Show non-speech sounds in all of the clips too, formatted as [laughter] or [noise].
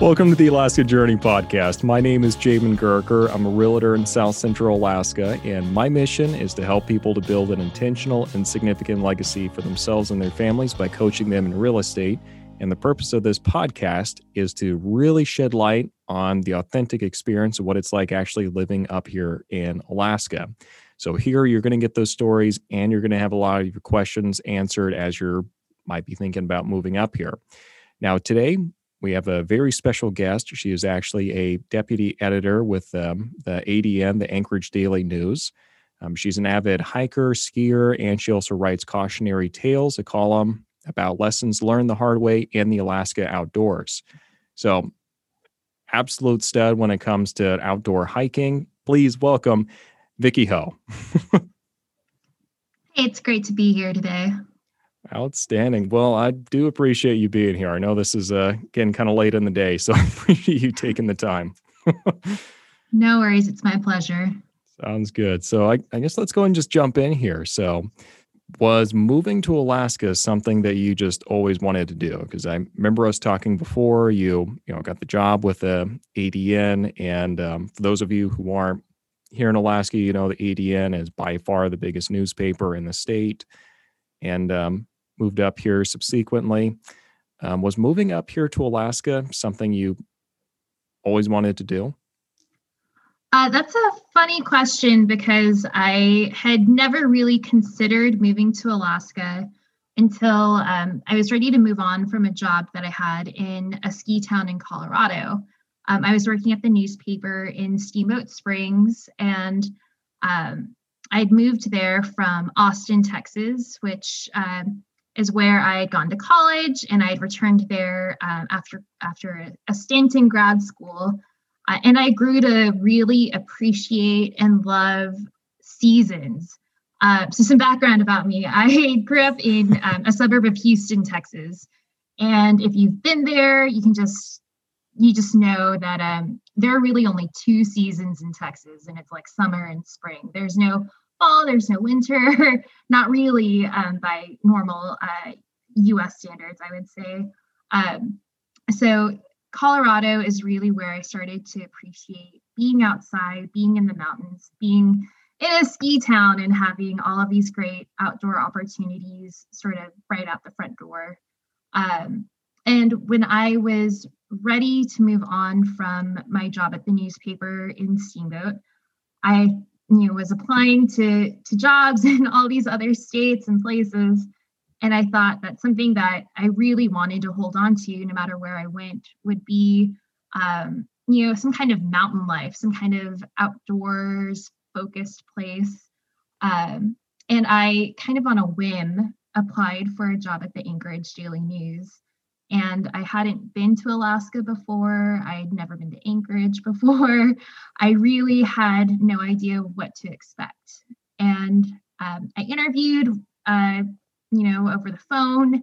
Welcome to the Alaska Journey podcast. My name is Jamin Gurker. I'm a realtor in South Central Alaska, and my mission is to help people to build an intentional and significant legacy for themselves and their families by coaching them in real estate. And the purpose of this podcast is to really shed light on the authentic experience of what it's like actually living up here in Alaska. So here you're going to get those stories and you're going to have a lot of your questions answered as you might be thinking about moving up here. Now, today we have a very special guest. She is actually a deputy editor with um, the ADN, the Anchorage Daily News. Um, she's an avid hiker, skier, and she also writes Cautionary Tales, a column about lessons learned the hard way in the Alaska outdoors. So, absolute stud when it comes to outdoor hiking. Please welcome Vicki Ho. [laughs] hey, it's great to be here today. Outstanding. Well, I do appreciate you being here. I know this is uh, getting kind of late in the day, so [laughs] I appreciate you taking the time. [laughs] no worries. It's my pleasure. Sounds good. So I, I guess let's go and just jump in here. So, was moving to Alaska something that you just always wanted to do? Because I remember us talking before. You, you know, got the job with the ADN, and um, for those of you who aren't here in Alaska, you know the ADN is by far the biggest newspaper in the state, and um, moved up here subsequently. Um, was moving up here to Alaska something you always wanted to do? Uh, that's a funny question because I had never really considered moving to Alaska until um, I was ready to move on from a job that I had in a ski town in Colorado. Um, I was working at the newspaper in Steamboat Springs, and um, I'd moved there from Austin, Texas, which um, is where I had gone to college, and I had returned there um, after after a stint in grad school. Uh, and I grew to really appreciate and love seasons. Uh, so, some background about me: I [laughs] grew up in um, a suburb of Houston, Texas, and if you've been there, you can just you just know that um, there are really only two seasons in Texas, and it's like summer and spring. There's no fall, there's no winter, [laughs] not really um, by normal uh, US standards, I would say. Um, so, Colorado is really where I started to appreciate being outside, being in the mountains, being in a ski town, and having all of these great outdoor opportunities sort of right out the front door. Um, and when I was ready to move on from my job at the newspaper in Steamboat, I you know was applying to to jobs [laughs] in all these other states and places. And i thought that something that i really wanted to hold on to no matter where i went would be um, you know some kind of mountain life some kind of outdoors focused place. Um, and i kind of on a whim applied for a job at the anchorage daily news and I hadn't been to Alaska before. I'd never been to Anchorage before. [laughs] I really had no idea what to expect. And um, I interviewed, uh, you know, over the phone.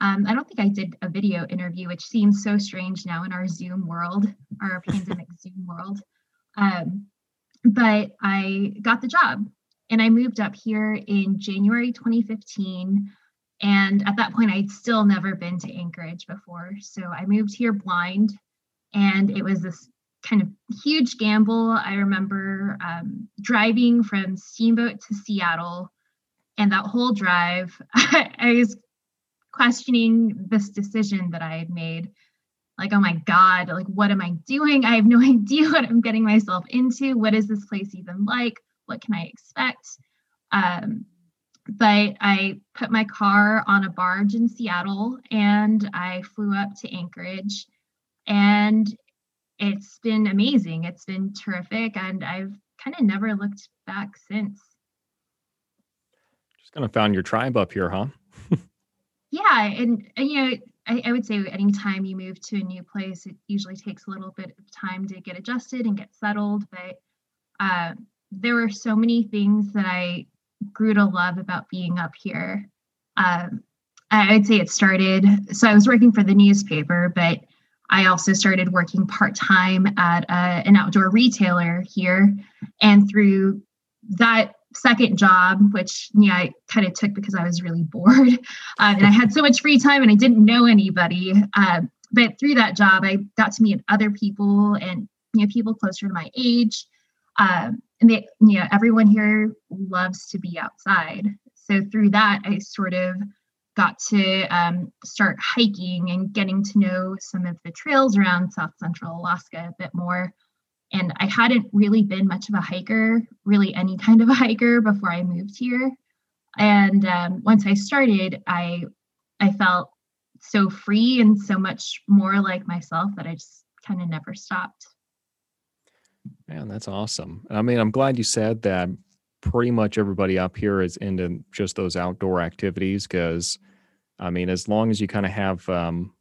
Um, I don't think I did a video interview, which seems so strange now in our Zoom world, our [laughs] pandemic Zoom world. Um, but I got the job and I moved up here in January 2015. And at that point, I'd still never been to Anchorage before. So I moved here blind, and it was this kind of huge gamble. I remember um, driving from Steamboat to Seattle, and that whole drive, [laughs] I was questioning this decision that I had made. Like, oh my God, like, what am I doing? I have no [laughs] idea what I'm getting myself into. What is this place even like? What can I expect? Um, but I put my car on a barge in Seattle and I flew up to Anchorage. And it's been amazing. It's been terrific. And I've kind of never looked back since. Just kind of found your tribe up here, huh? [laughs] yeah. And, and, you know, I, I would say anytime you move to a new place, it usually takes a little bit of time to get adjusted and get settled. But uh, there were so many things that I grew to love about being up here. Um, I'd say it started, so I was working for the newspaper, but I also started working part time at a, an outdoor retailer here. And through that second job, which yeah, I kind of took because I was really bored, uh, [laughs] and I had so much free time and I didn't know anybody. Uh, but through that job, I got to meet other people and you know people closer to my age. Um, and they, you know, everyone here loves to be outside. So through that, I sort of got to um, start hiking and getting to know some of the trails around South Central Alaska a bit more. And I hadn't really been much of a hiker, really any kind of a hiker before I moved here. And um, once I started, I I felt so free and so much more like myself that I just kind of never stopped. Man, that's awesome. I mean, I'm glad you said that pretty much everybody up here is into just those outdoor activities because I mean, as long as you kind of have um,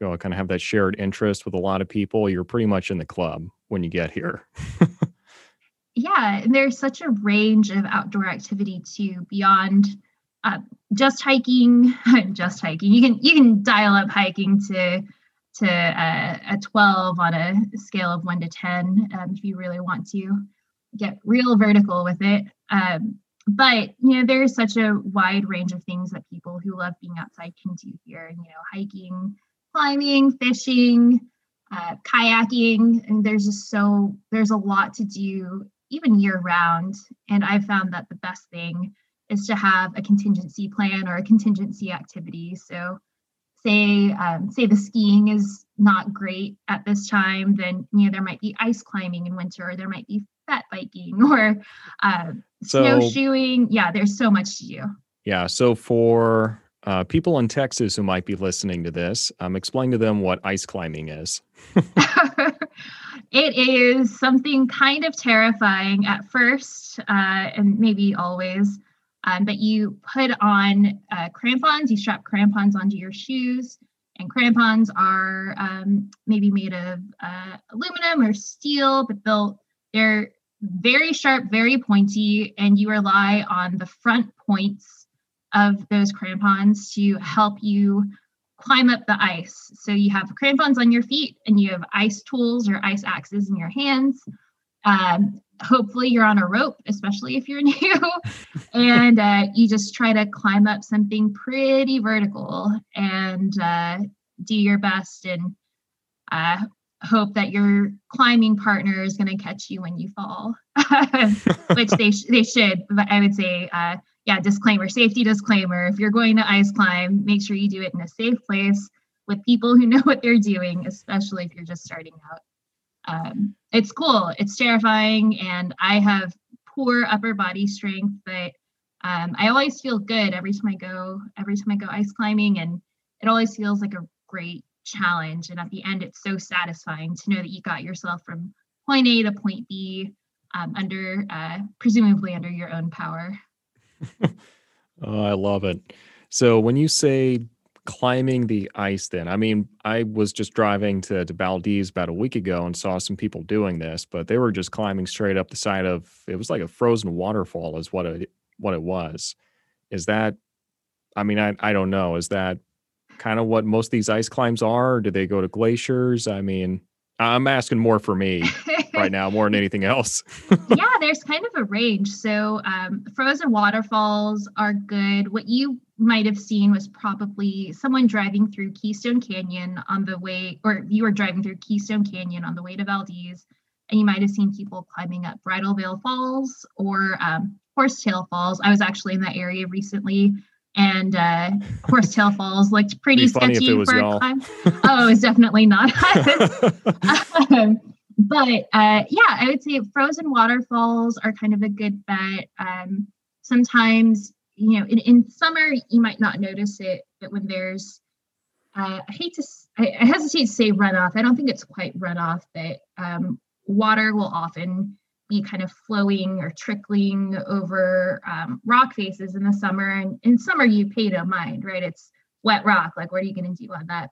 you know, kind of have that shared interest with a lot of people, you're pretty much in the club when you get here. [laughs] yeah, and there's such a range of outdoor activity too beyond uh, just hiking. [laughs] just hiking. You can you can dial up hiking to to uh, a 12 on a scale of one to 10 um, if you really want to get real vertical with it. Um, but you know there's such a wide range of things that people who love being outside can do here you know hiking climbing fishing uh, kayaking and there's just so there's a lot to do even year round and i've found that the best thing is to have a contingency plan or a contingency activity so say um, say the skiing is not great at this time then you know there might be ice climbing in winter or there might be fat biking [laughs] or uh, so, snowshoeing yeah there's so much to do yeah so for uh, people in Texas who might be listening to this, um, explain to them what ice climbing is. [laughs] it is something kind of terrifying at first, uh, and maybe always. Um, but you put on uh, crampons, you strap crampons onto your shoes, and crampons are um, maybe made of uh, aluminum or steel, but they'll they're very sharp, very pointy, and you rely on the front points of those crampons to help you climb up the ice. So you have crampons on your feet and you have ice tools or ice axes in your hands. Um, hopefully, you're on a rope, especially if you're [laughs] new, and uh, you just try to climb up something pretty vertical and uh, do your best and uh, hope that your climbing partner is going to catch you when you fall, [laughs] which they sh- they should. But I would say uh, yeah, disclaimer, safety disclaimer. If you're going to ice climb, make sure you do it in a safe place with people who know what they're doing, especially if you're just starting out. Um, it's cool, it's terrifying, and I have poor upper body strength, but um, I always feel good every time I go. Every time I go ice climbing, and it always feels like a great challenge. And at the end, it's so satisfying to know that you got yourself from point A to point B um, under, uh, presumably under your own power. [laughs] oh, I love it. So when you say climbing the ice, then I mean I was just driving to to Valdez about a week ago and saw some people doing this, but they were just climbing straight up the side of it was like a frozen waterfall, is what it what it was. Is that? I mean, I I don't know. Is that kind of what most of these ice climbs are? do they go to glaciers? I mean, I'm asking more for me right now, more than anything else. [laughs] yeah, there's kind of a range. So, um, frozen waterfalls are good. What you might have seen was probably someone driving through Keystone Canyon on the way, or you were driving through Keystone Canyon on the way to Valdez, and you might have seen people climbing up Bridal Veil Falls or um, Horsetail Falls. I was actually in that area recently and uh, Horsetail [laughs] Falls looked pretty sketchy for a climb. [laughs] oh, it's definitely not [laughs] um, but uh, yeah, I would say frozen waterfalls are kind of a good bet. Um, sometimes, you know, in, in summer you might not notice it, but when there's, uh, I hate to, I, I, hesitate to say runoff. I don't think it's quite runoff, but um, water will often be kind of flowing or trickling over um, rock faces in the summer. And in summer, you pay no mind, right? It's wet rock. Like, what are you going to do on that?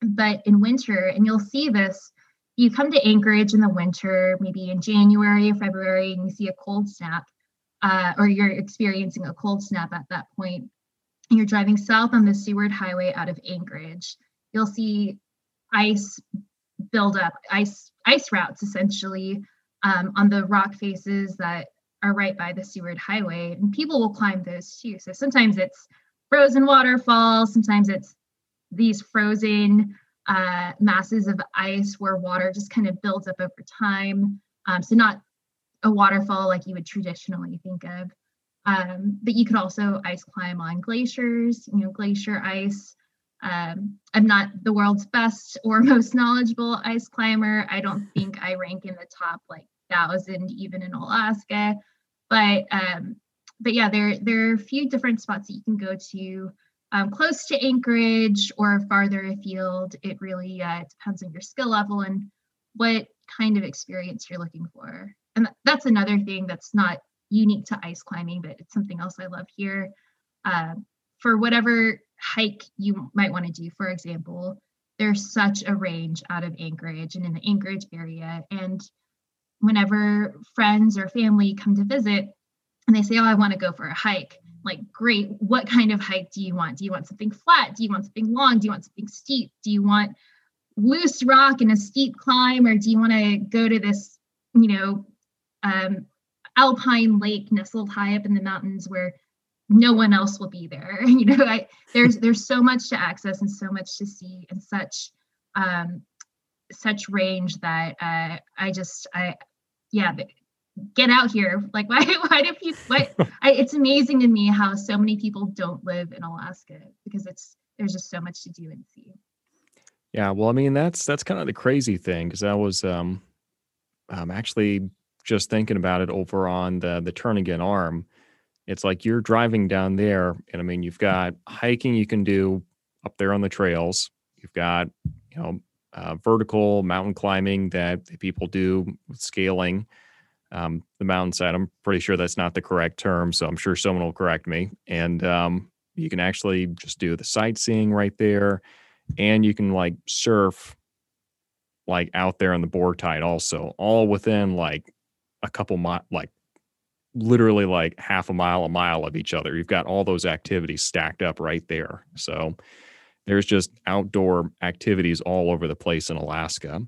But in winter, and you'll see this, you come to Anchorage in the winter, maybe in January or February, and you see a cold snap, uh, or you're experiencing a cold snap at that point, and you're driving south on the Seward Highway out of Anchorage, you'll see ice build up, ice ice routes essentially um, on the rock faces that are right by the Seward Highway, and people will climb those too. So sometimes it's frozen waterfalls, sometimes it's these frozen uh, masses of ice where water just kind of builds up over time. Um, so not a waterfall like you would traditionally think of. Um, but you could also ice climb on glaciers, you know, glacier ice. Um, I'm not the world's best or [laughs] most knowledgeable ice climber. I don't think I rank in the top like thousand even in Alaska. But um, but yeah, there there are a few different spots that you can go to um, close to Anchorage or farther afield. It really uh, depends on your skill level and what kind of experience you're looking for. And that's another thing that's not unique to ice climbing, but it's something else I love here. Uh, for whatever hike you might want to do, for example, there's such a range out of Anchorage and in the Anchorage area. And whenever friends or family come to visit and they say, Oh, I want to go for a hike, like, great, what kind of hike do you want? Do you want something flat? Do you want something long? Do you want something steep? Do you want loose rock and a steep climb? Or do you want to go to this, you know, um, alpine lake nestled high up in the mountains where no one else will be there. [laughs] You know I, there's there's so much to access and so much to see and such um such range that uh i just i yeah get out here. [laughs] Like why why do people what I, it's amazing to me how so many people don't live in alaska because it's there's just so much to do and see. Yeah well i mean that's that's kind of the crazy thing because i was um um actually just thinking about it over on the the Turnagain Arm, it's like you're driving down there, and I mean, you've got hiking you can do up there on the trails. You've got you know uh, vertical mountain climbing that people do scaling um, the mountainside. I'm pretty sure that's not the correct term, so I'm sure someone will correct me. And um, you can actually just do the sightseeing right there, and you can like surf like out there on the bore tide also, all within like a couple like literally like half a mile, a mile of each other. You've got all those activities stacked up right there. So there's just outdoor activities all over the place in Alaska.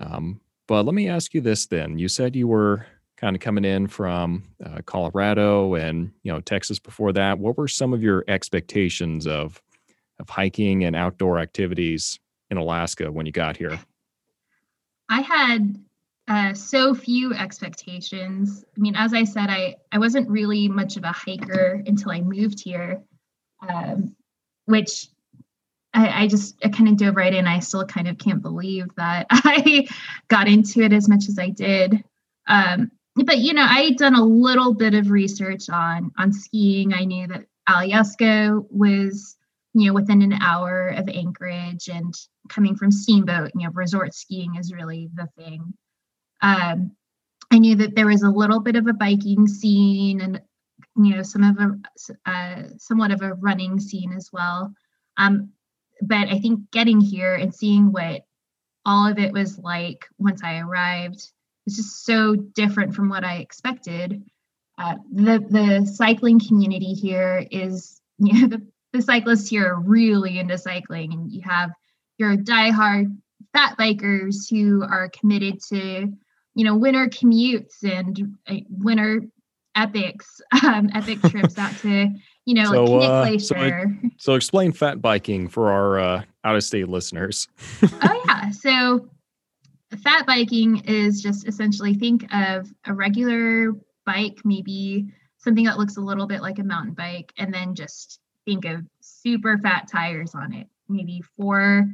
Um, but let me ask you this then. You said you were kind of coming in from uh, Colorado and you know Texas before that. What were some of your expectations of of hiking and outdoor activities in Alaska when you got here? I had uh, so few expectations. I mean, as I said, I, I wasn't really much of a hiker until I moved here, um, which I, I just I kind of dove right in. I still kind of can't believe that [laughs] I got into it as much as I did. Um, but you know, I had done a little bit of research on on skiing. I knew that Alyeska was you know within an hour of Anchorage, and coming from Steamboat, you know, resort skiing is really the thing. Um, I knew that there was a little bit of a biking scene and you know some of a uh, somewhat of a running scene as well. Um, but I think getting here and seeing what all of it was like once I arrived was just so different from what I expected. Uh, the the cycling community here is [laughs] you know the, the cyclists here are really into cycling and you have your diehard fat bikers who are committed to you know winter commutes and uh, winter epics um, epic [laughs] trips out to you know so, like uh, so, so, explain fat biking for our uh, out of state listeners. Oh [laughs] yeah. So fat biking is just essentially think of a regular bike maybe something that looks a little bit like a mountain bike and then just think of super fat tires on it. Maybe four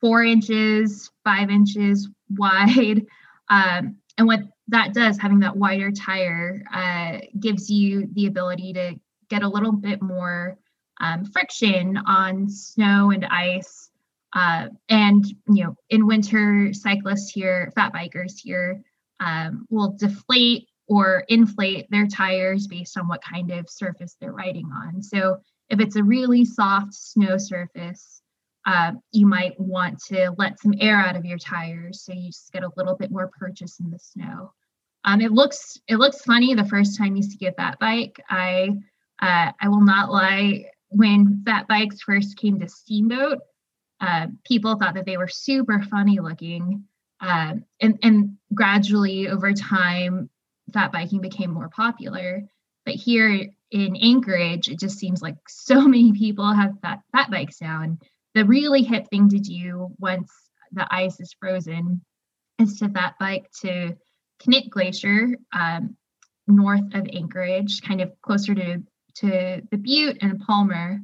four inches five inches [laughs] wide um, and what that does having that wider tire uh, gives you the ability to get a little bit more um, friction on snow and ice uh, and you know in winter cyclists here fat bikers here um, will deflate or inflate their tires based on what kind of surface they're riding on. So if it's a really soft snow surface uh, you might want to let some air out of your tires so you just get a little bit more purchase in the snow. Um, it looks it looks funny the first time you see a fat bike. I uh, I will not lie. When fat bikes first came to Steamboat, uh, people thought that they were super funny looking, uh, and and gradually over time, fat biking became more popular. But here in Anchorage, it just seems like so [laughs] many people have fat fat bikes now, and the really hip thing to do once the ice is frozen is to fat bike to Knik Glacier, um, north of Anchorage, kind of closer to to the Butte and Palmer.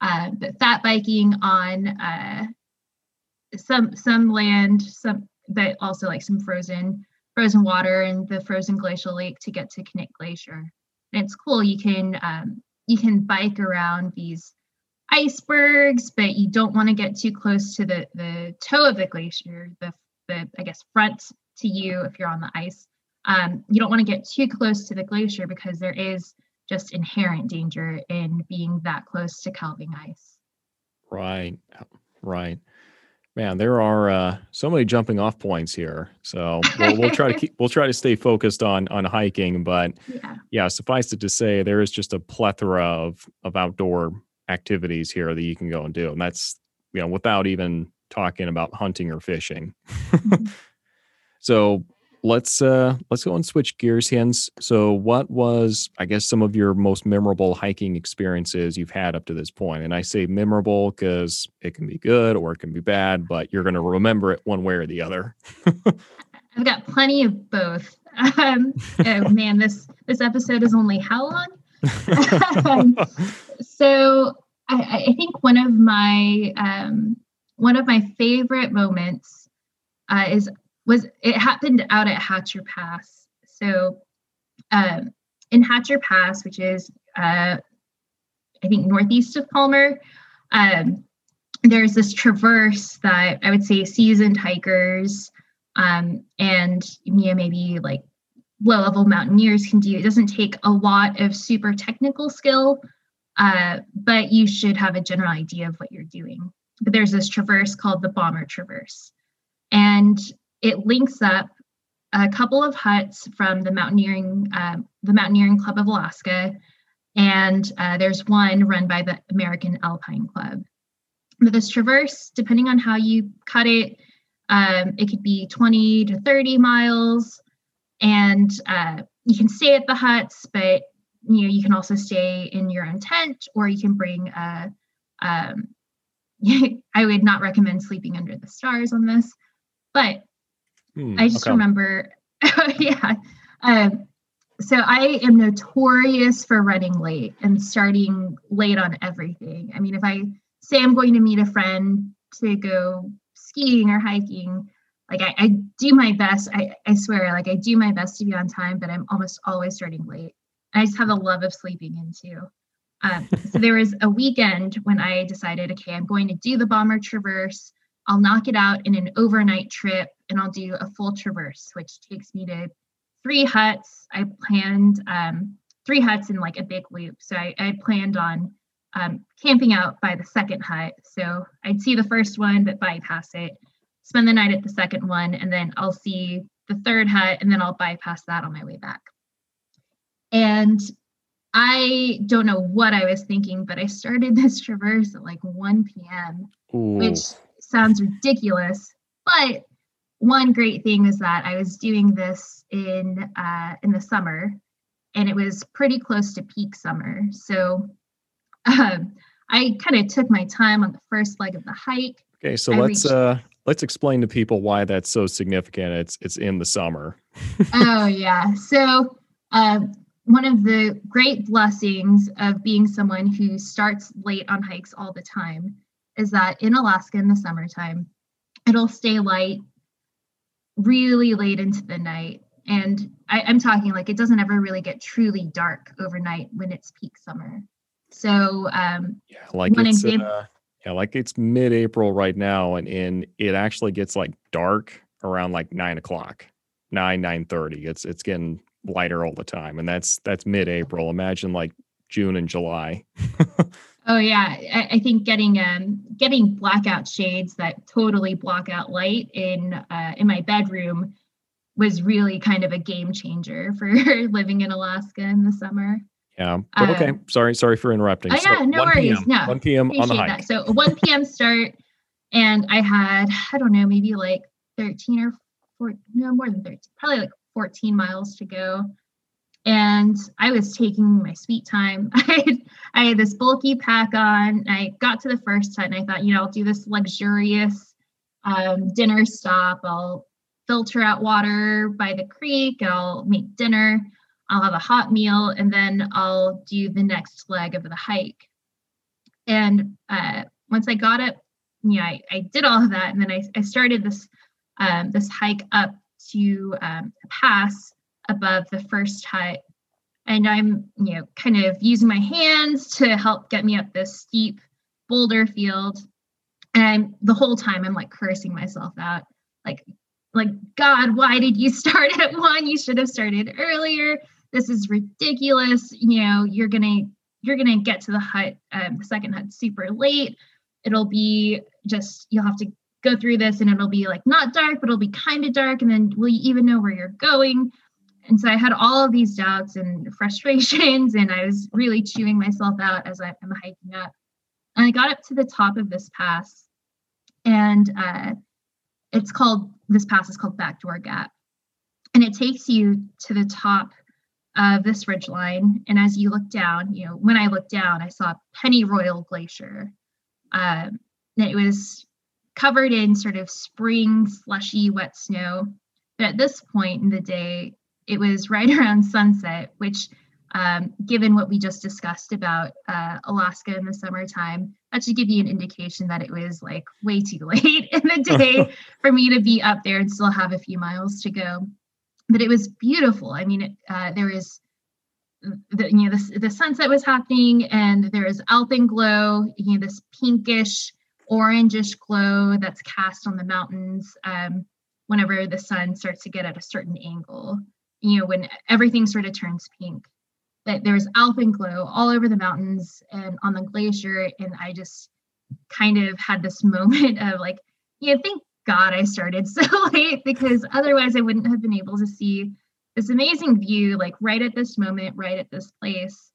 Uh, but fat biking on uh, some some land, some but also like some frozen frozen water and the frozen glacial lake to get to Knik Glacier. And it's cool. You can um, you can bike around these icebergs, but you don't want to get too close to the the toe of the glacier, the the I guess front to you if you're on the ice. Um, you don't want to get too close to the glacier because there is just inherent danger in being that close to calving ice. Right, right. Man, there are uh, so many jumping off points here. So we'll, we'll try to [laughs] keep we'll try to stay focused on on hiking, but yeah. yeah, suffice it to say, there is just a plethora of of outdoor activities here that you can go and do, and that's you know without even talking about hunting or fishing. Mm-hmm. [laughs] so let's uh let's go and switch gears Hans. so what was i guess some of your most memorable hiking experiences you've had up to this point? and i say memorable because it can be good or it can be bad but you're going to remember it one way or the other i've got plenty of both [laughs] um, oh [laughs] man this this episode is only how long [laughs] um, so I, I, think one of my um, one of my favorite moments uh, is was it happened out at Hatcher Pass. So um, in Hatcher Pass, which is uh, I think northeast of Palmer, um, there's this traverse that I would say seasoned hikers um, and you know maybe like low level mountaineers can do. It doesn't take a lot of super technical skill, uh, but you should have a general idea of what you're doing. But there's this traverse called the Bomber Traverse. And it links up a couple of huts from the mountaineering uh, the mountaineering club of alaska and uh, there's one run by the american alpine club but this traverse depending on how you cut it um, it could be 20 to 30 miles and uh, you can stay at the huts but you know you can also stay in your own tent or you can bring a um, [laughs] i would not recommend sleeping under the stars on this but Hmm, I just okay. remember, [laughs] yeah. Um, so I am notorious for running late and starting late on everything. I mean, if I say I'm going to meet a friend to go skiing or hiking, like I, I do my best. I, I swear, like I do my best to be on time, but I'm almost always starting late. I just have a love of sleeping in too. Um, so there was a weekend when I decided, okay, I'm going to do the Bomber Traverse. I'll knock it out in an overnight trip and I'll do a full traverse, which takes me to three huts. I planned um, three huts in like a big loop. So I, I planned on um, camping out by the second hut. So I'd see the first one, but bypass it, spend the night at the second one, and then I'll see the third hut, and then I'll bypass that on my way back. And I don't know what I was thinking, but I started [laughs] this traverse at like 1 p.m., Ooh. which sounds ridiculous, but one great thing is that I was doing this in uh, in the summer, and it was pretty close to peak summer. So [laughs] um, I kind of took my time on the first leg of the hike. Okay, so I let's reached... uh, let's explain to people why that's so significant. It's it's in the summer. oh [laughs] yeah, so. Um, one of the great blessings of being someone who starts late on hikes all the time is that in Alaska in the summertime, it'll stay light really late into the night. And I, am talking like it doesn't ever really get truly dark overnight when it's peak summer. So um yeah, like one example, uh, yeah, like it's mid-April right now, and in it actually gets like dark around like nine o'clock, nine nine thirty. It's it's getting lighter all the time, and that's that's mid-April. Imagine like June and July. Oh yeah, I, I, think getting um getting blackout shades that totally block out light in uh, in my bedroom was really kind of a game changer for [laughs] living in Alaska in the summer. Yeah. But okay. Um, sorry. Sorry for interrupting. Oh, yeah. So no worries. PM, no. 1 p.m. on the hike. That. So 1 p.m. start, and I had I don't know maybe like 13 or 14, no more than 13, probably like 14 miles to go. and I was taking my sweet time. [laughs] I had, I had this bulky pack on. I got to the first hut and I thought, you know, I'll do this luxurious um, dinner stop. I'll filter out water by the creek. I'll make dinner. I'll have a hot meal, and then I'll do the next leg of the hike. And uh, once I got up, know, I, I did all of that, and then I, I started this um, this hike up to um, pass above the first hut. And I'm, you know, kind of using my hands to help get me up this steep boulder field. And I'm, the whole time I'm like cursing myself out, like, like God, why did you [laughs] start at one? You should have started earlier. This is ridiculous. You know, you're gonna you're gonna get to the hut, um, the second hut, super late. It'll be just you'll have to go through this, and it'll be like not dark, but it'll be kind of dark. And then will you even know where you're going? and so I had all of these doubts and [laughs] frustrations, and I was really chewing myself out as I'm hiking up. And I got up to the top of this pass, and uh, it's called this pass is called Backdoor Gap, and it takes you to the top of this ridge line. And as you look down, you know, when I looked down, I saw Penny Royal Glacier. Um, it was covered in sort of spring, slushy, wet snow. But at this point in the day, it was [laughs] right around sunset, which, um, given what we just discussed about uh, Alaska in the summertime, that should give you an indication that it was like way too [laughs] late in the day [laughs] for me to be up there and still have a few miles to go. But it was beautiful. I mean, uh, there was the you know the, the sunset was happening and there is alpenglow you know this pinkish orangish glow that's cast on the mountains um, whenever the sun starts to get at a certain angle you know, when everything sort of turns pink. That there's alpenglow all over the mountains and on the glacier. And I just kind of had this [laughs] moment of like, you know, thank God I started [laughs] so late because otherwise I wouldn't have been able to see this amazing view, like right at this moment, right at this place.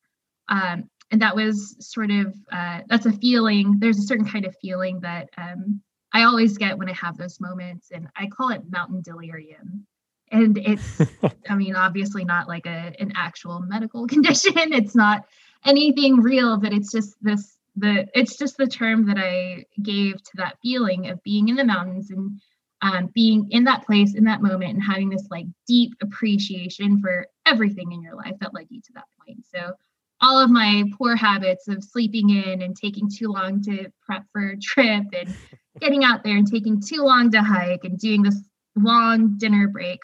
Um, and that was sort of uh, that's a feeling. There's a certain kind of feeling that um, I always get when I have those moments, and I call it mountain delirium and it's [laughs] i mean obviously not like a an actual medical [laughs] condition it's not anything real but it's just this the it's just the term that i gave to that feeling of being in the mountains and um, being in that place in that moment and having this like deep appreciation for everything in your life that led you to that point so all of my poor habits of sleeping in and taking too long to prep for a trip and [laughs] getting out there and taking too long to hike and doing this long dinner break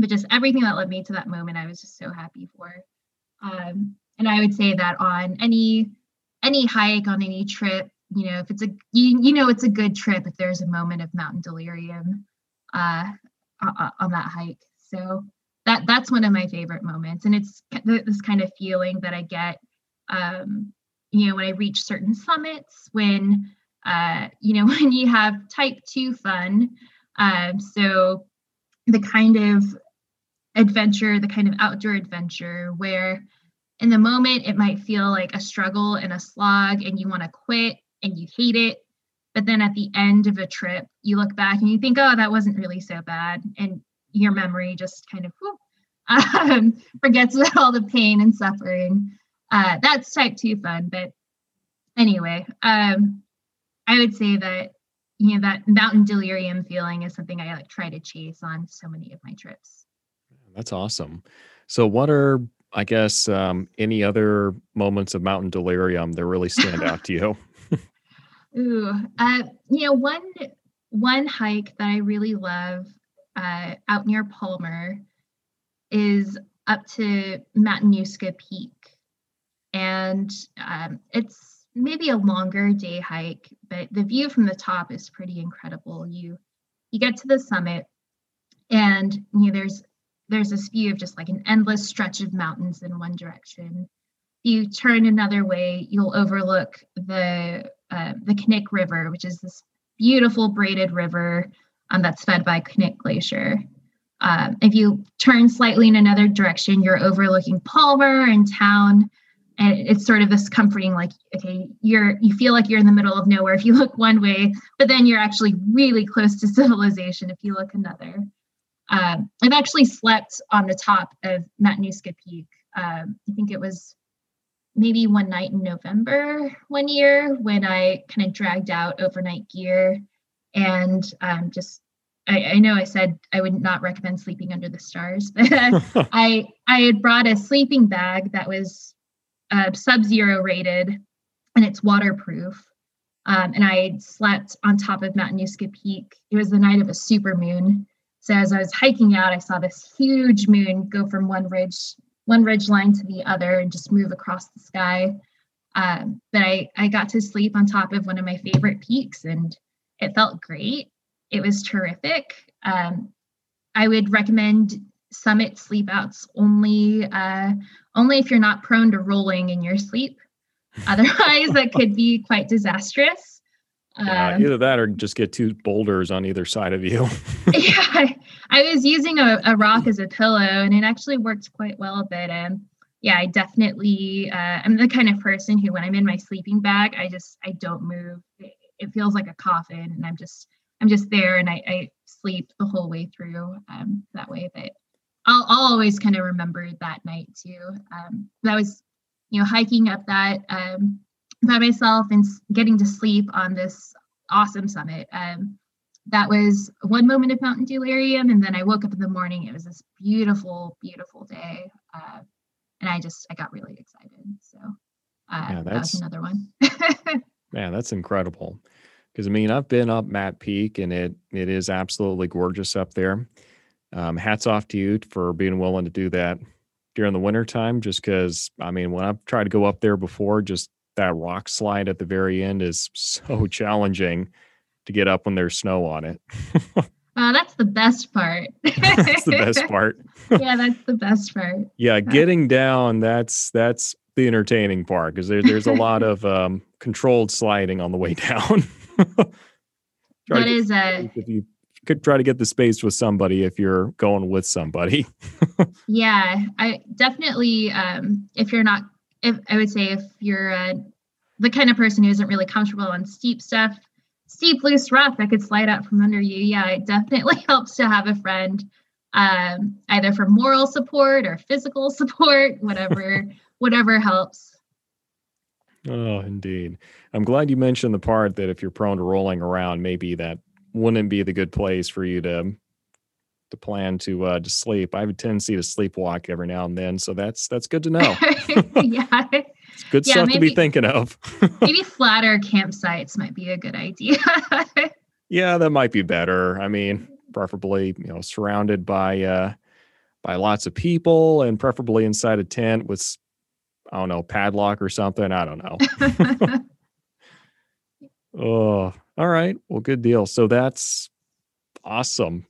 but just everything that led me to that moment, I was just so happy for. Um, and I would say that on any any hike, on any trip, you know, if it's a you, you know it's a good trip if there's a moment of mountain delirium uh, on that hike. So that that's one of my favorite moments, and it's this kind of feeling that I get, um, you know, when I reach certain summits, when uh, you know, [laughs] when you have type two fun. Um, so the kind of adventure, the kind of outdoor adventure where in the moment it might feel like a struggle and a slog and you want to quit and you hate it. But then at the end of a trip, you look back and you think, oh, that wasn't really so bad. And your memory just kind of whoop, um, [laughs] forgets about [laughs] all the pain and suffering. Uh, that's type two fun. But anyway, um, I would say that you know that mountain delirium feeling is something I like try to chase on so many of my trips. That's awesome. So, what are, I guess, um, any other moments of mountain delirium that really stand out to you? [laughs] Ooh, uh, you know, one one hike that I really love uh, out near Palmer is up to Matanuska Peak, and um, it's maybe a longer day hike, but the view from the top is pretty incredible. You you get to the summit, and you know, there's there's this view of just like an endless stretch of mountains in one direction. If you turn another way, you'll overlook the uh, the Knik River, which is this beautiful braided river um, that's fed by Knik Glacier. Um, if you turn slightly in another direction, you're overlooking Palmer and town, and it's sort of this comforting, like okay, you're you feel like you're in the middle of nowhere if you look one way, but then you're actually really close to [laughs] civilization if you look another. Um, I've actually slept on the top of Matanuska Peak. Um, I think it was maybe one night in November one year when I kind of dragged out overnight gear and um, just I, I, know I said I would not recommend sleeping under the stars, [laughs] but [laughs] I I had brought a sleeping bag that was uh, sub-zero rated and it's waterproof. Um, and I slept on top of Matanuska Peak. It was the night of a super moon. So as I was hiking out, I saw this huge moon go from one ridge, one ridge line to the other, and just move across the sky. Um, but I I got to sleep on top of one of my favorite peaks, and it felt great. It was terrific. Um, I would recommend summit sleepouts only uh, only if you're not prone to rolling in your sleep. [laughs] Otherwise, that could be quite disastrous. Yeah, um, either that or just get two boulders on either side of you. [laughs] [laughs] yeah, I, I, was using a, a, rock as a pillow and it actually worked quite well. But um, yeah, I definitely, uh, I'm the kind of person who, when I'm in my sleeping bag, I just, I don't move. It, it feels like a coffin and I'm just, I'm just there and I, I sleep the whole way through um, that way. But I'll, I'll always kind of remember that night too. Um, that was you know, hiking up that um, by myself and getting to sleep on this awesome summit. Um, that was one moment of mountain delirium, and then I woke up in the morning. It was this beautiful, beautiful day, uh, and I just I got really excited. So uh, yeah, that was another one. [laughs] man, that's incredible. Because I mean, I've been up Matt Peak, and it it is absolutely gorgeous up there. Um, hats off to you for being willing to do that during the wintertime just because i mean when i've tried to go up there before just that rock slide at the very end is [laughs] so challenging to get up when there's snow on it [laughs] Oh, that's the best part. [laughs] that's the best part. yeah, that's the best part. Yeah, getting down, that's that's the entertaining part because there, there's a lot of um, controlled sliding on the way down. that is a if you could try to get the space with somebody if you're going with somebody. yeah, I definitely. Um, if you're not, if I would say if you're uh, the kind of person who isn't really comfortable on steep stuff, steep loose rough that could slide out from under you. Yeah, it definitely [laughs] helps to have a friend, um, either for moral support or physical [laughs] support, whatever, whatever helps. Oh, indeed. I'm glad you mentioned the part that if you're prone to rolling around, maybe that wouldn't be the good place for you to to plan to uh to sleep. I have a tendency to sleepwalk every now and then, so that's that's good to [laughs] know. [laughs] yeah. It's good yeah, stuff maybe, to be thinking of. [laughs] maybe flatter campsites might be a good idea. yeah, that might be better. I mean, preferably, you know, surrounded by uh by lots of people and preferably inside a tent with I don't know, padlock or something. I don't know. oh, all right. Well, good deal. So that's awesome.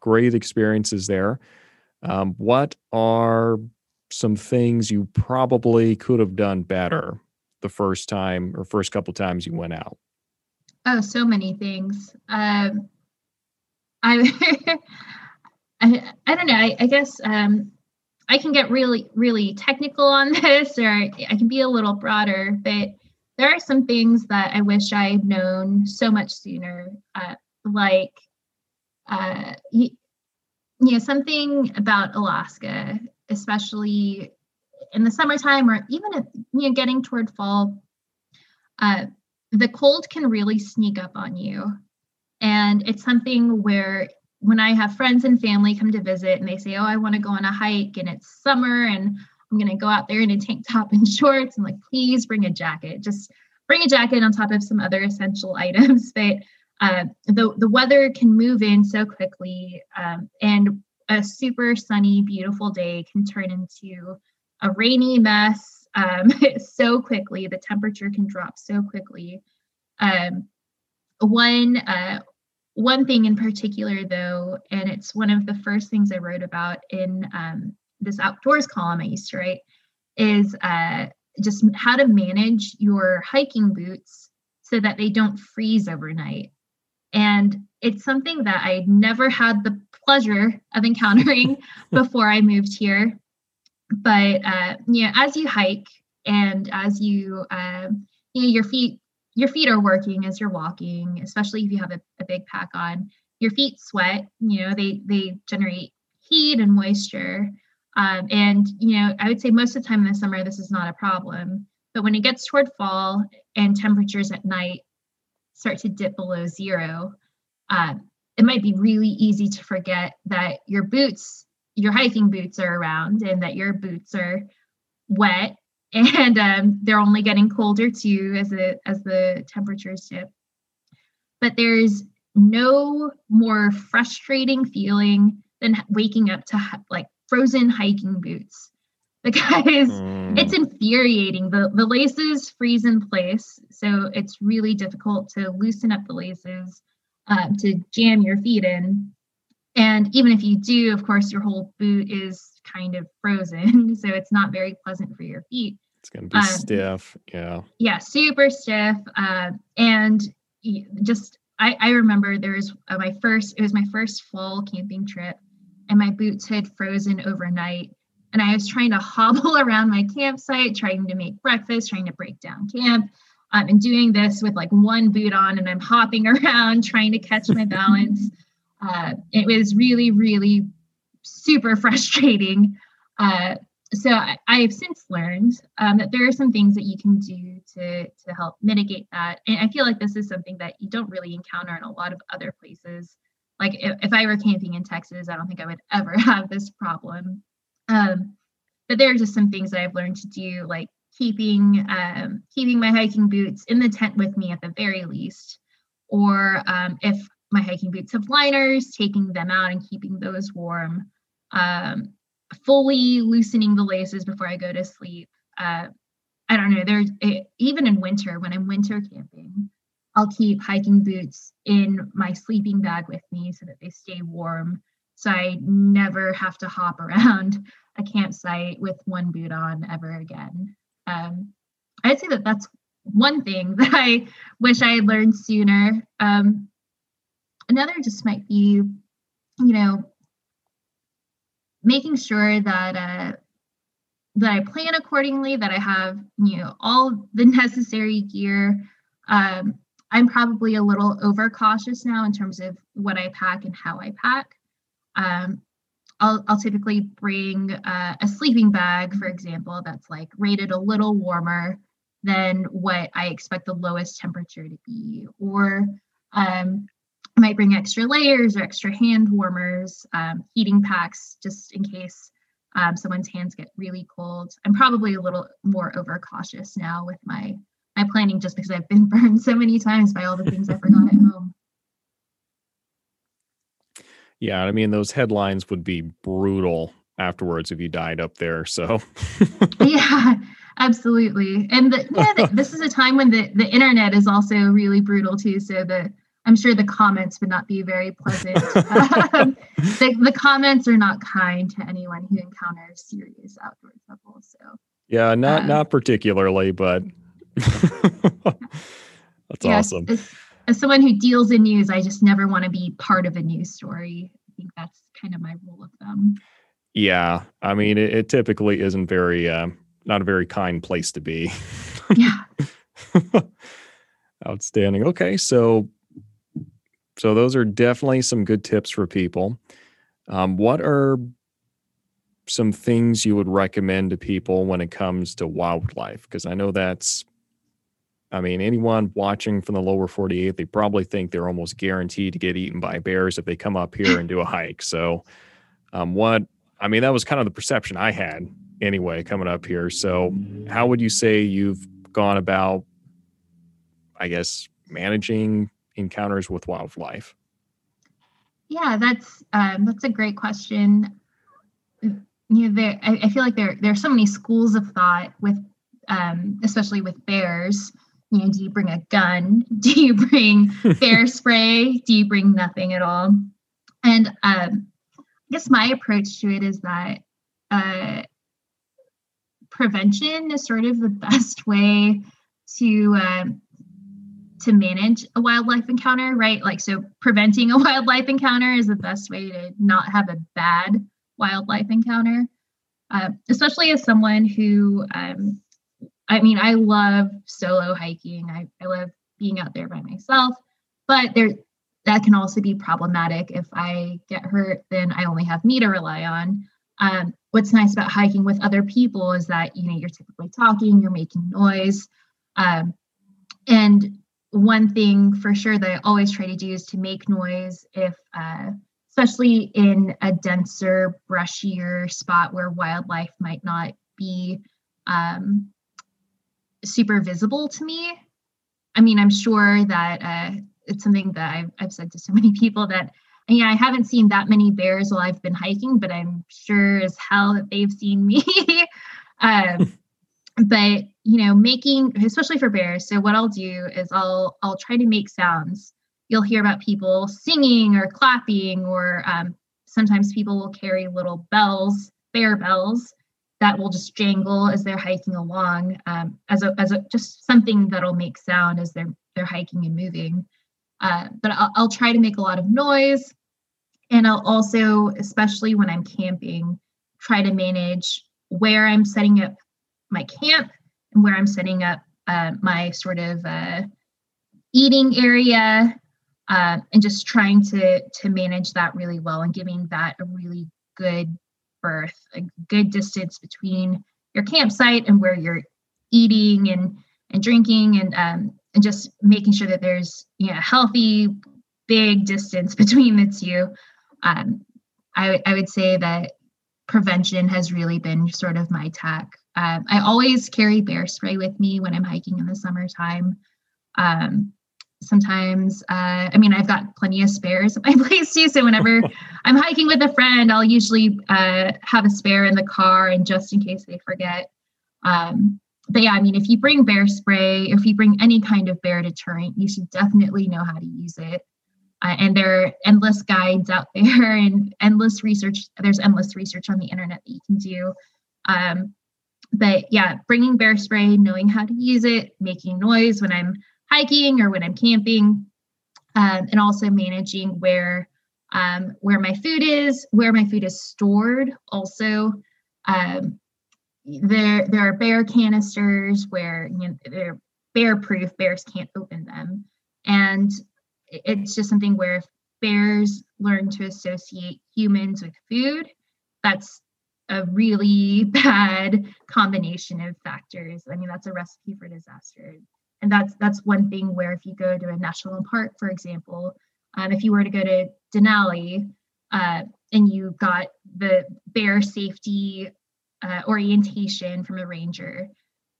Great experiences there. Um, what are some things you probably could have done better the first time or first couple times you went out? Oh, so many things. Um, I, [laughs] I, I don't know. I, I guess um, I can get really, really technical on [laughs] this, or I can be a little broader. But there are some things that I wish I had known so much sooner, uh, like, uh, know, something about Alaska, especially in the summertime or even you know, getting toward fall. Uh, the cold can really sneak up on you. And it's something where when I have friends and family come to visit and they say, Oh, I want to go on a hike and it's summer and I'm going to go out there in a tank top and [laughs] shorts and like, please bring a jacket. Just bring a jacket on top of some other essential [laughs] items. But uh, the, the weather can move in so quickly um, and a super sunny, beautiful day can turn into a rainy mess um, [laughs] so quickly. The temperature can drop so quickly. Um, one uh, one thing in particular, though, and it's one of the first things I wrote about in um, this outdoors column I used to write is uh, just how to manage your hiking boots so that they don't freeze overnight. And it's something that I never had the pleasure of encountering [laughs] before I moved here. But uh, you know, as you hike and as you, uh, you know, your feet your feet are working as you're walking, especially if you have a, a big pack on. your feet sweat. You know, they they generate heat and moisture. Um, and you know, I would say most of the time in the summer this is not a problem. But when it gets toward fall and temperatures at night start to dip below zero, uh, it might be really easy to forget that your boots, your hiking boots are around and that your boots are wet [laughs] and um, they're only getting colder too as the as the temperatures dip. But there's no more frustrating feeling than waking up to like frozen hiking boots [laughs] because mm. it's infuriating. The the laces freeze in place, so it's really difficult to loosen up the laces um, to jam your feet in. And even if you do, of course, your whole boot is kind of frozen, [laughs] so it's not very pleasant for your feet. It's going to be um, stiff. Yeah. Yeah, super stiff. Uh, and just, I, I remember there was uh, my first, it was my first full camping trip, and my boots had frozen overnight. And I was trying to hobble [laughs] around my campsite, trying to make breakfast, trying to break down camp. Um, and doing this with like one boot on, and I'm hopping [laughs] around trying to catch my balance. [laughs] Uh, it was really, really super frustrating. Uh, so I, have since learned um, that there are some things that you can do to to help mitigate that. And I feel like this is something that you don't really encounter in a lot of other places. Like if, if I were camping in Texas, I don't think I would ever have this problem. Um, but there are just some things that I've learned to do, like keeping um, keeping my hiking boots in the tent with me at the very least, or um, if my hiking boots have liners, taking them out and keeping those warm. Um, fully loosening the laces before I go to sleep. Uh, I don't know. There's even in winter when I'm winter camping, I'll keep hiking boots in my sleeping bag with me so that they stay warm. So I never have to hop around [laughs] a campsite with one boot on ever again. Um, I'd say that that's one thing [laughs] that I wish I had learned sooner. Um, another just might be, you know, making sure that uh, that I plan accordingly, that I have you know all the [laughs] necessary gear. Um, I'm probably a little overcautious now in terms of what I pack and how I pack. Um, I'll, I'll typically bring uh, a sleeping bag, for example, that's like rated a little warmer than what I expect the lowest temperature to be, or um, I might bring extra layers or extra hand warmers, um, heating packs, just in case um, someone's hands get really cold. I'm probably a little more overcautious now with my my planning, just because I've been [laughs] burned so many times by all the things I forgot at [laughs] home. Yeah, I mean those headlines would be brutal afterwards if you died up there. So [laughs] yeah, absolutely. And the, yeah, the, [laughs] this is a time when the the internet is also really brutal too. So the I'm sure the comments would not be very pleasant. [laughs] um, the, the, comments are not kind to anyone who encounters serious outdoor trouble. So yeah, not uh, not particularly, but that's yes, awesome. As, someone who deals in news, I just never want to be part of a news story. I think that's kind of my rule of thumb. Yeah, I mean, it, it typically isn't very, uh, not a very kind place to be. yeah. [laughs] Outstanding. Okay, so so those are definitely some good tips for people. Um, what are some things you would recommend to people when it comes to wildlife? Because I know that's, I mean, anyone watching from the lower 48, they probably think they're almost guaranteed to get eaten by bears if they come up here and do a hike. So, um, what, I mean, that was kind of the perception I had anyway coming up here. So, how would you say you've gone about, I guess, managing encounters with wildlife? Yeah, that's um, that's a great question. You know, there, I, I, feel like there there are so many schools of thought with, um, especially with bears. You know, do you bring a gun? [laughs] Do you bring bear [laughs] spray? Do you bring nothing at all? And um, I guess my approach to it is that uh, prevention is sort of the [laughs] best way to um, to manage a wildlife encounter, right? Like, so preventing a wildlife encounter is the best way to not have a bad wildlife encounter. Uh, especially as someone who, um, I mean, I love solo hiking. I, I love being out there by myself, but there, that can also be problematic. If I get hurt, then I only have me to rely on. Um, what's nice about hiking with other people is that you know you're typically talking, you're making noise, um, and one thing for sure that I always try to do is to make noise if, uh, especially in a denser, brushier spot where wildlife might not be um, super visible to me. I mean, I'm sure that uh, it's something that I've, I've said to so [laughs] many people that yeah, I haven't seen that many bears while I've been hiking, but I'm sure as hell that they've seen me. [laughs] um, [laughs] but you know, making especially for bears. So what I'll do is I'll I'll try to make sounds. You'll hear about people singing or clapping, or um, sometimes people will carry little bells, bear bells, that will just jangle as they're hiking along, um, as a as a just something that'll make sound as they're they're hiking and moving. Uh, but I'll, I'll try to make a lot of noise and I'll also, especially when I'm camping, try to manage where I'm setting up my camp and where I'm setting up uh, my sort of uh, eating area, uh, and just trying to to manage that really well and giving that a really good berth, a good distance between your campsite and where you're eating and and drinking and um, and just making sure that there's you know healthy big distance [laughs] between the two um, I, I would say that prevention has really been sort of my tack. Um, I always carry bear spray with me when I'm hiking in the summertime. Um, sometimes, uh, I mean, I've got plenty of spares at my [laughs] place too. So whenever [laughs] I'm hiking with a friend, I'll usually uh, have a spare in the car and just in case they forget. Um, but yeah, I mean, if you bring bear spray, if you bring any kind of bear deterrent, you should definitely know how to use it uh, and there are endless guides out [laughs] there and endless research there's endless research on the internet that you can do um, but yeah bringing bear spray knowing how to use it making noise when i'm hiking or when i'm camping um, and also managing where um, where my food is where my food is stored also um, there there are bear canisters where you know, they're bear proof bears can't open them and it's just something where if bears learn to associate humans with food, that's a really [laughs] bad combination of factors. I mean, that's a recipe for disaster. And that's that's one thing where if you go to a national park, for example, um, if you were to go to Denali uh, and you got the bear safety uh, orientation from a ranger,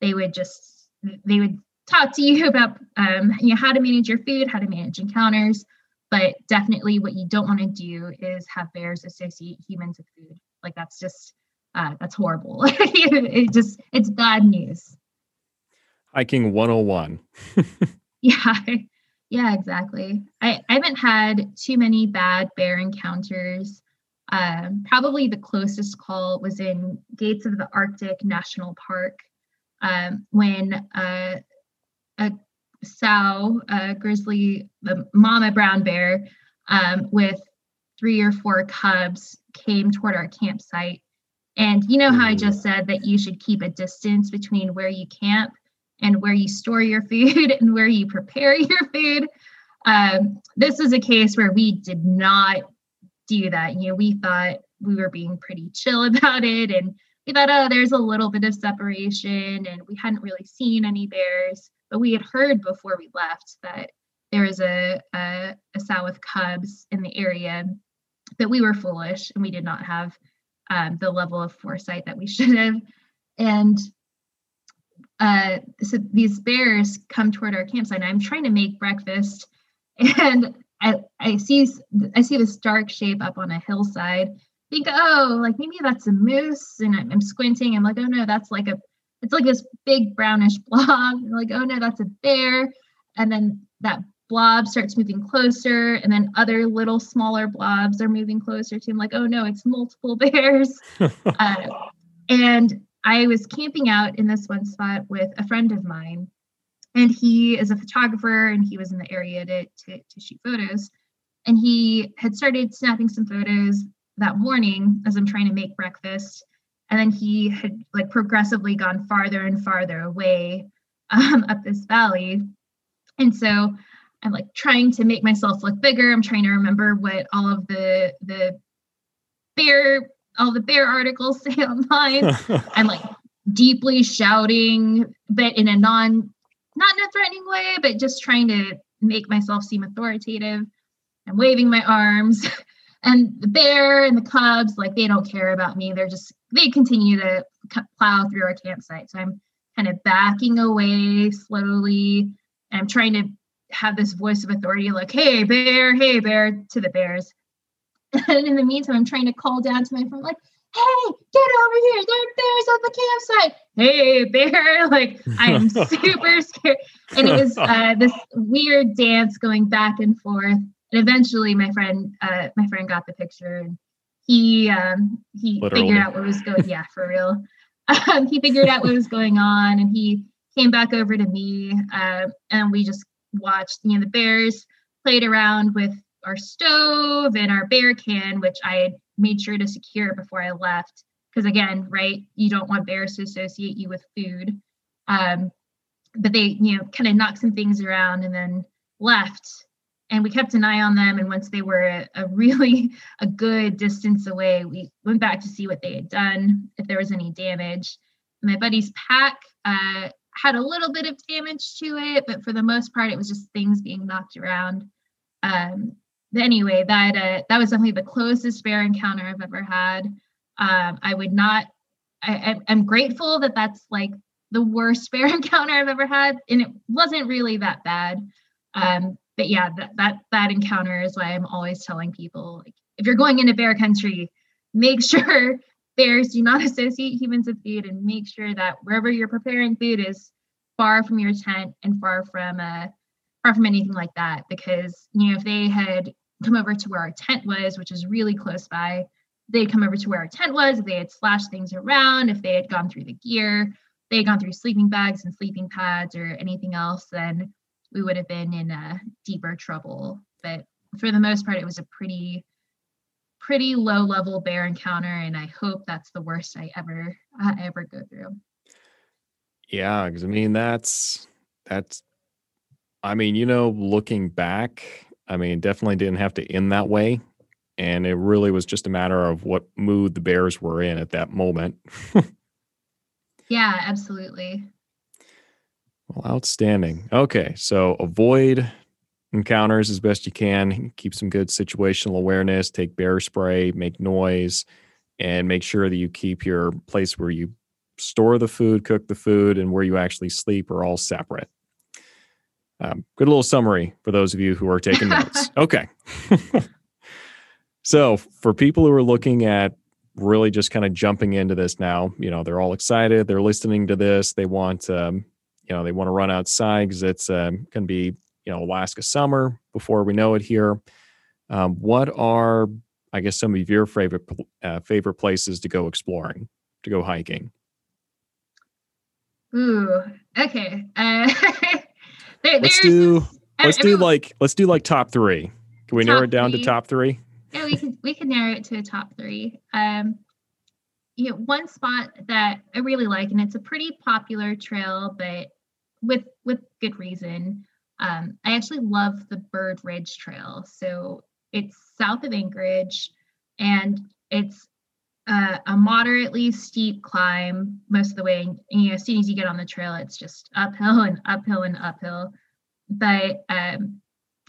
they would just they would talk to you [laughs] about um, you know how to manage your food, how to manage encounters. But definitely, what you don't want to do is have bears associate humans with food. Like that's just uh, that's horrible. [laughs] it just it's bad news. Hiking 101. [laughs] yeah. Yeah, exactly. I, I haven't had too many bad bear encounters. Um, probably the closest call was in Gates of the Arctic National Park um, when uh, a sow, a grizzly, the mama brown bear, um, with three or four cubs came toward our campsite. And you know how I just said that you should keep a distance between where you camp and where you store your food [laughs] and where you prepare your food. Um, this was a case where we did not do that. You know, we thought we were being pretty chill [laughs] about it and we thought, oh, there's a little bit of separation and we hadn't really seen any bears. But we had heard before we left that there was a, a, a sow with cubs in the area, that we were foolish and we did not have um, the level of foresight that we [laughs] should have. And uh, so these bears come toward our campsite. I'm trying to make breakfast, [laughs] and I, I see I see this dark shape up on a hillside. Think, oh, like maybe that's a moose, and I'm, I'm squinting. I'm like, oh no, that's like a it's like this big brownish [laughs] blob. Like, oh no, that's a bear. And then that blob starts moving closer, and then other little smaller blobs are moving closer to him. Like, oh no, it's multiple [laughs] bears. uh, and I was camping out in this one spot with a friend of mine, and he is a photographer, and he was in the area to, to, to shoot photos. And he had started snapping some photos that morning as I'm trying to make breakfast and then he had like progressively gone farther and farther away [laughs] um, up this valley and so I'm like trying to make myself look bigger. I'm trying to remember what all of the the bear all the bear articles [laughs] say online. [laughs] I'm like deeply shouting, but in a non not in a threatening way, but just trying to make myself seem authoritative. I'm waving my arms. [laughs] And the bear and the cubs, like they don't care about me. They're just they continue to plow through our campsite. So I'm kind of backing away slowly. And I'm trying to have this voice of authority, like, hey, bear, hey, bear, to the bears. And [laughs] in the meantime, I'm trying to call down to my friend, like, hey, get over here. There are bears at the campsite. Hey, bear. [laughs] Like, I'm [laughs] super scared. And it was uh, this weird dance going back and forth. And eventually my friend, uh, my friend got the picture and he um, he Literally. figured out what was going yeah, for real. Um, he figured out what was going on and he came back over to me uh, and we just watched you know the bears played around with our stove and our bear can which i made sure to secure before i left. Because again right you don't want bears to associate you with food. Um, but they you know kind of knocked some things around and then left. And we kept an eye on them and once they were a, a, really a good distance away we went back to see what they had done if there was any damage. My buddy's pack uh, had a little bit of damage to it, but for the most part, it was just things being knocked around. Um, anyway, that uh, that was definitely the closest bear encounter I've ever had. Um, I would not. I, I'm grateful that that's like the worst [laughs] bear encounter I've ever had, and it wasn't really that bad. Um, but yeah, that that that encounter is why I'm always telling people like if you're going into bear country, make [laughs] sure bears do not [laughs] associate humans with food and make sure that wherever you're preparing food is far from your tent and far from uh far from anything like that because you know if they had come over to where our tent was which is really close by. They'd come over to where our tent was. If they had slashed things around if they had gone through the gear. They had gone through sleeping bags and sleeping pads or anything else then we would have been in uh, deeper trouble. But for the most part it was a pretty pretty low level bear encounter and i hope that's the worst i ever uh, ever go through. Yeah because i mean that's that's i mean you know looking back i mean definitely didn't have to end that way and it really was just a matter of what mood the bears were in at that moment [laughs] yeah absolutely well outstanding okay so avoid encounters as best you can. Keep some good situational awareness. Take bear spray, make noise, and make sure that you keep your place where you store the food, cook the food, and where you actually sleep are all separate. Um, good little summary for those of you who are taking [laughs] notes. Okay. [laughs] so, for people who are looking at really just kind of jumping into this now, you know, they're all excited. They're listening to this. They want, um, you know, they want to run outside because it's um, going to be you know Alaska summer before we know it here. Um, what are I guess some of your favorite uh, favorite places to go exploring, to go hiking? Ooh, okay. Uh, [laughs] there, let's do let's do like let's do like top three. Can we narrow it down three. to top three? Yeah, we can we can narrow it to a top three. Um, you know, one spot that I really like, and it's a pretty popular trail, but with with good reason. Um, I actually love the Bird Ridge Trail. So it's south of Anchorage and it's uh, a moderately steep climb most of the way. And, you know, as soon as you get on the trail, it's just uphill and uphill and uphill. But um,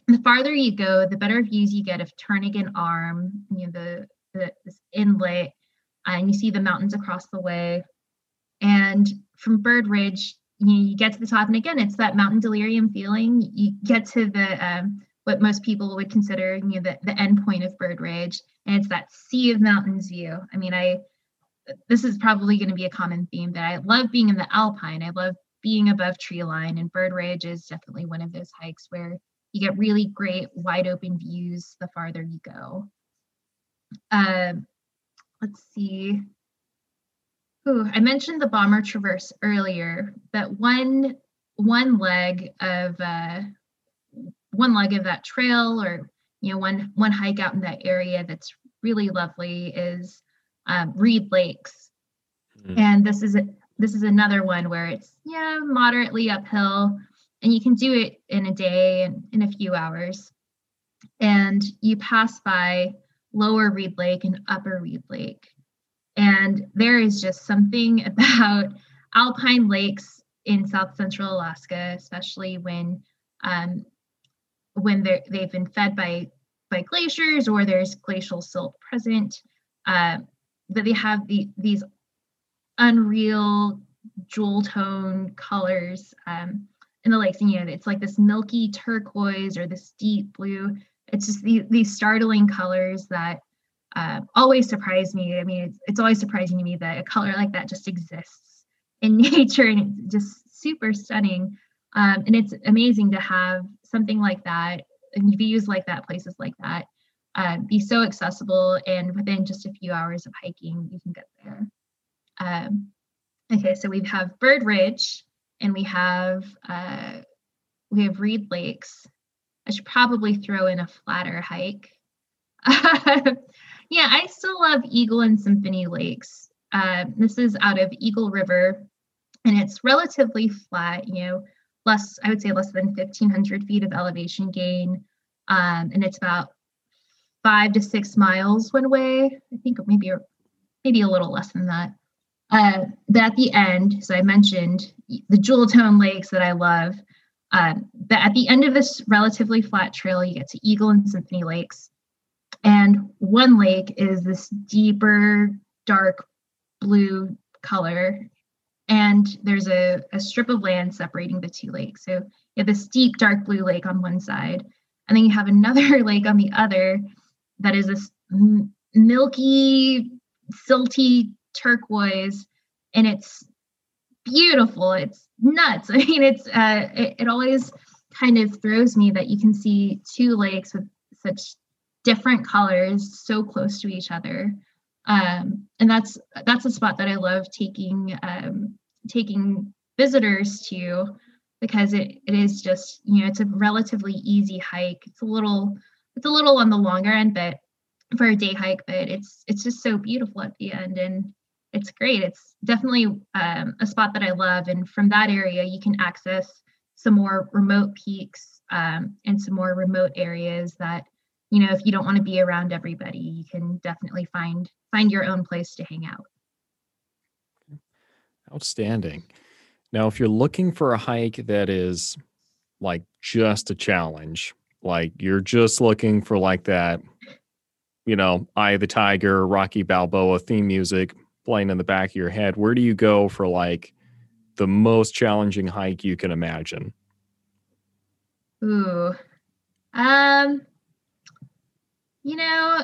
the farther you go, the better views you get of Turnagain Arm, you know, the, the this inlet, and you see the mountains across the way. And from Bird Ridge, you, you get to the top and again it's that mountain delirium feeling you get to the um, what most people would consider you know the, the end point of bird ridge and it's that sea of mountains view. I mean i this is probably going to be a common theme that i love being in the alpine. I love being above tree line and bird ridge is definitely one of those hikes where you get really great wide open views the farther you go. Um, let's see. Ooh, I mentioned the bomber traverse earlier, but one one leg of uh, one leg of that trail, or you know, one one hike out in that area that's really lovely is um, Reed Lakes, mm-hmm. and this is a, this is another one where it's yeah moderately uphill, and you can do it in a day and in a few hours. And you pass by Lower Reed Lake and Upper Reed Lake. And there is just something [laughs] about alpine lakes in South Central Alaska, especially when um, when they've been fed by by glaciers or there's glacial silt present, uh, that they have the, these unreal jewel tone colors um, in the lakes. And you know, it's like this milky turquoise or this deep blue. It's just the, these startling colors that uh, always surprise me. I mean, it's, it's always surprising to me that a color like that just exists in [laughs] nature and it's just super stunning. Um, and it's amazing to have something like that and views like that, places like that, uh, be so accessible. And within just a few hours of hiking, you can get there. Um, okay, so we have Bird Ridge and we have uh, we have Reed Lakes. I should probably throw in a flatter hike. [laughs] yeah, I still love Eagle and Symphony Lakes. Uh, this is out of Eagle River, and it's relatively flat. You know, less, I would say less than 1500 feet of elevation gain. Um, and it's about five to six miles one way. I think maybe, maybe a little less than that. Uh, but at the end, so I mentioned the jewel tone lakes that I love. Um, but at the end of this relatively flat trail, you get to Eagle and Symphony Lakes. And one lake is this deeper, dark blue color and there's a, a strip of land separating the two lakes. So you have this deep, dark blue lake on one side, and then you have another [laughs] lake on the other that is this m- milky, silty turquoise, and it's beautiful. It's nuts. [laughs] I mean, it's uh, it, it always kind of throws me that you can see two lakes with such different colors so close to each other um, and that's that's a spot that I love taking um, taking visitors to because it, it is just you know it's a relatively easy hike. It's a little it's a little on the longer end but for a day hike but it's it's just so beautiful at the end and it's great. It's definitely um, a spot that i love and from that area you can access some more remote peaks um, and some more remote areas that you know if you don't want to be around everybody you can definitely find find your own place to hang out Outstanding. Now, if you're looking for a hike that is like just a challenge, like you're just looking for like that, you know, Eye of the Tiger, Rocky Balboa theme music playing in the back of your head, where do you go for like the most challenging hike you can imagine? Ooh. Um, you know,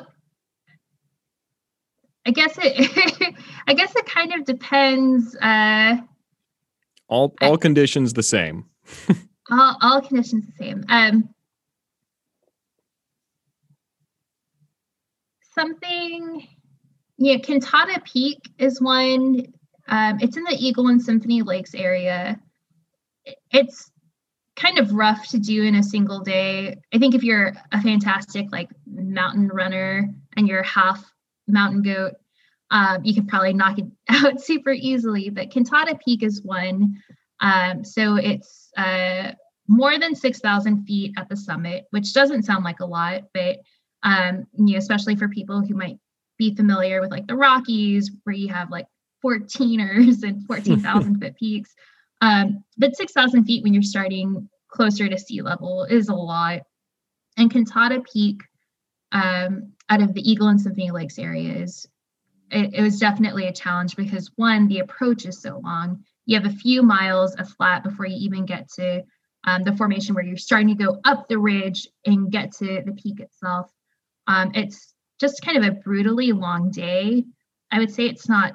I guess it [laughs] I guess it kind of depends. Uh, all all I, conditions the same. [laughs] all all conditions the same. Um, something, yeah, Cantata Peak is one. Um, it's in the Eagle and Symphony Lakes area. It's kind of rough to do in a single day. I think if you're a fantastic like mountain runner and you're half mountain goat, um, you can probably knock it [laughs] out super easily. But Cantata Peak is one. Um, so it's uh, more than 6,000 feet at the summit, which doesn't sound like a lot, but um, you know, especially for people who might be familiar with like the Rockies, where you have like 14ers [laughs] and 14,000 [laughs] foot peaks. Um, but 6,000 feet when you're starting closer to sea level is a lot. And Cantata Peak um, out of the Eagle and Symphony Lakes areas, it, it was definitely a challenge because one, the approach is so long. You have a few miles of flat before you even get to um, the formation where you're starting to go up the ridge and get to the peak itself. Um, it's just kind of a brutally long day. I would say it's not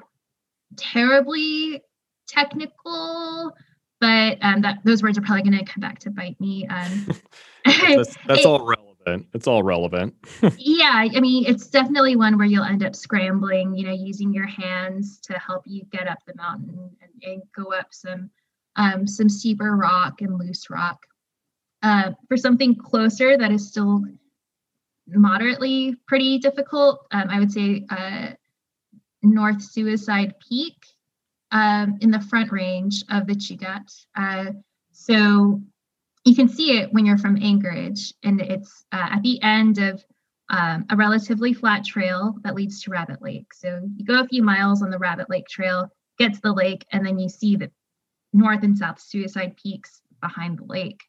terribly technical, but um, that those words are probably going to come back to bite me. Um, [laughs] that's, that's [laughs] it, all relevant relevant. It's all relevant. [laughs] yeah, I mean, it's definitely one where you'll end up scrambling, you know, using your hands to help you get up the mountain and, and go up some um, some steeper rock and loose rock. Uh, for something closer that is still moderately pretty difficult, um, I would say uh, North Suicide Peak um, in the front range of the Chugach. Uh, so you can see it when you're from Anchorage, and it's uh, at the end of um, a relatively flat trail that leads to Rabbit Lake. So you go a few miles on the Rabbit Lake Trail, get to the lake, and then you see the North and South Suicide Peaks behind the lake.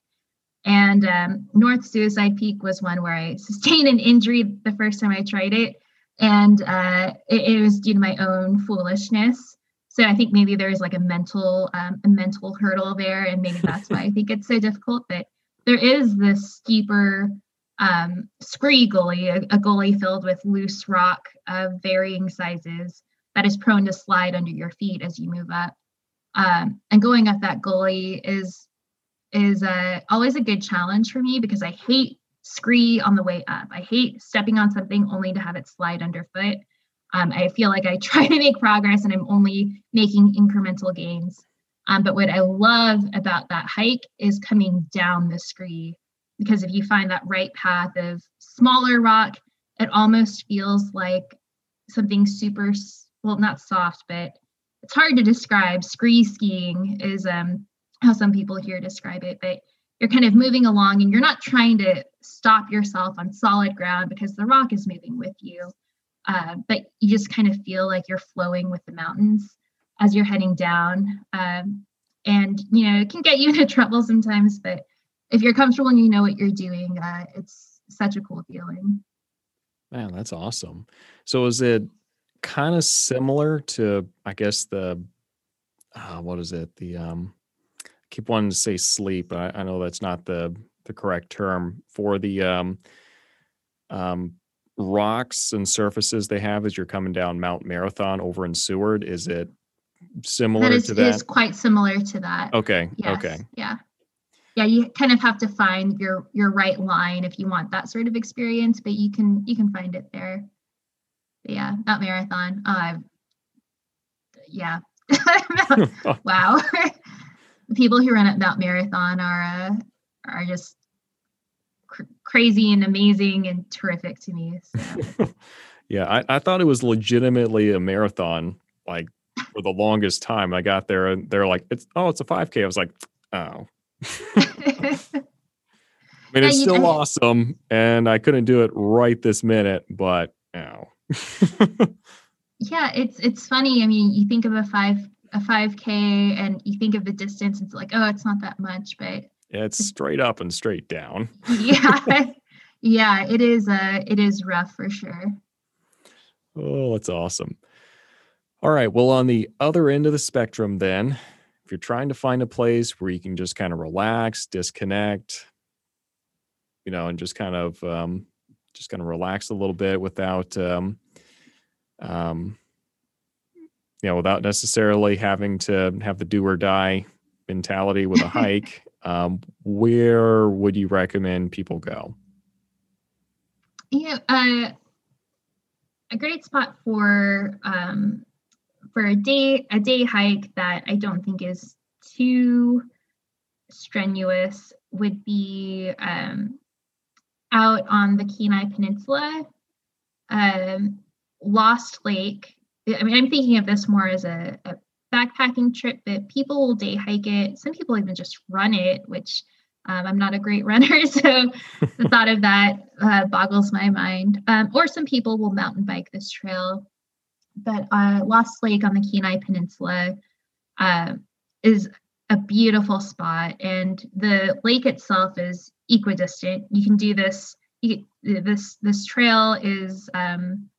And um, North Suicide Peak was one where I [laughs] sustained an injury the first time I tried it. And uh, it, it, was due to my own foolishness. So I think maybe there's like a mental um, a mental hurdle there, and maybe [laughs] that's why I think it's so difficult. But there is this steeper um, scree gully, a, a gully filled with loose rock of varying sizes that is prone to slide under your feet as you move up. Um, and going up that gully is is a, always a good challenge for me because I hate scree on the way up. I hate stepping on something only to have it slide underfoot. Um, I feel like I [laughs] try to make progress and I'm only making incremental gains. Um, but what I love about that hike is coming down the scree because if you find that right path of smaller rock, it almost feels like something super, well, not soft, but it's hard to describe. Scree skiing is um, how some people here describe it, but you're kind of moving along and you're not trying to stop yourself on solid ground because the rock is moving with you. Uh, but you just kind of feel like you're flowing with the mountains as you're heading down. Um, and, you know, it can get you [laughs] into trouble sometimes, but if you're comfortable and you know what you're doing, uh, it's such a cool feeling. Man, that's awesome. So is it kind of similar to, I guess, the, uh, what is it? The, um, keep wanting to say sleep. I, I know that's not the the correct term for the um, um, rocks and surfaces they have as you're coming down Mount Marathon over in Seward. Is it similar that is, to that? It is quite similar to that. Okay. Yes. Okay. Yeah. Yeah, you kind of have to find your your right line if you want that sort of experience, but you can you can find it there. But yeah, Mount Marathon. Uh, yeah. [laughs] [laughs] wow [laughs] the people who run at Mount Marathon are uh, are just cr- crazy and amazing and terrific to me. So. [laughs] yeah, I, I thought it was legitimately a marathon, like for the longest time. I got there and they're like, "It's oh, it's a 5K." I was like, "Oh." [laughs] I mean, yeah, it's still awesome, and I couldn't do it right this minute, but you oh. [laughs] know. yeah, it's it's funny. I mean, you think of a five a 5k and you think of the distance it's like oh it's not that much but it's straight up and straight down. [laughs] [laughs] Yeah. Yeah it is uh it is rough for sure. Oh that's awesome. All right well on the other end of the spectrum then if you're trying to find a place where you can just kind of relax disconnect you know and just kind of um just kind of relax a little bit without um um you know, without necessarily having to have the do or die mentality with a hike, [laughs] um, where would you recommend people go? Yeah, uh, a great spot for um, for a day a day hike that I don't think is too strenuous would be um, out on the Kenai Peninsula. Um, Lost Lake I mean, I'm thinking of this more as a, a backpacking trip, but people will day hike it. Some people even just run it, which um, I'm not a great [laughs] runner, so the [laughs] thought of that uh, boggles my mind. Um, or some people will mountain bike this trail. But uh, Lost Lake on the Kenai Peninsula uh, is a beautiful spot, and the lake itself is equidistant. You can do this. You, this this trail is um,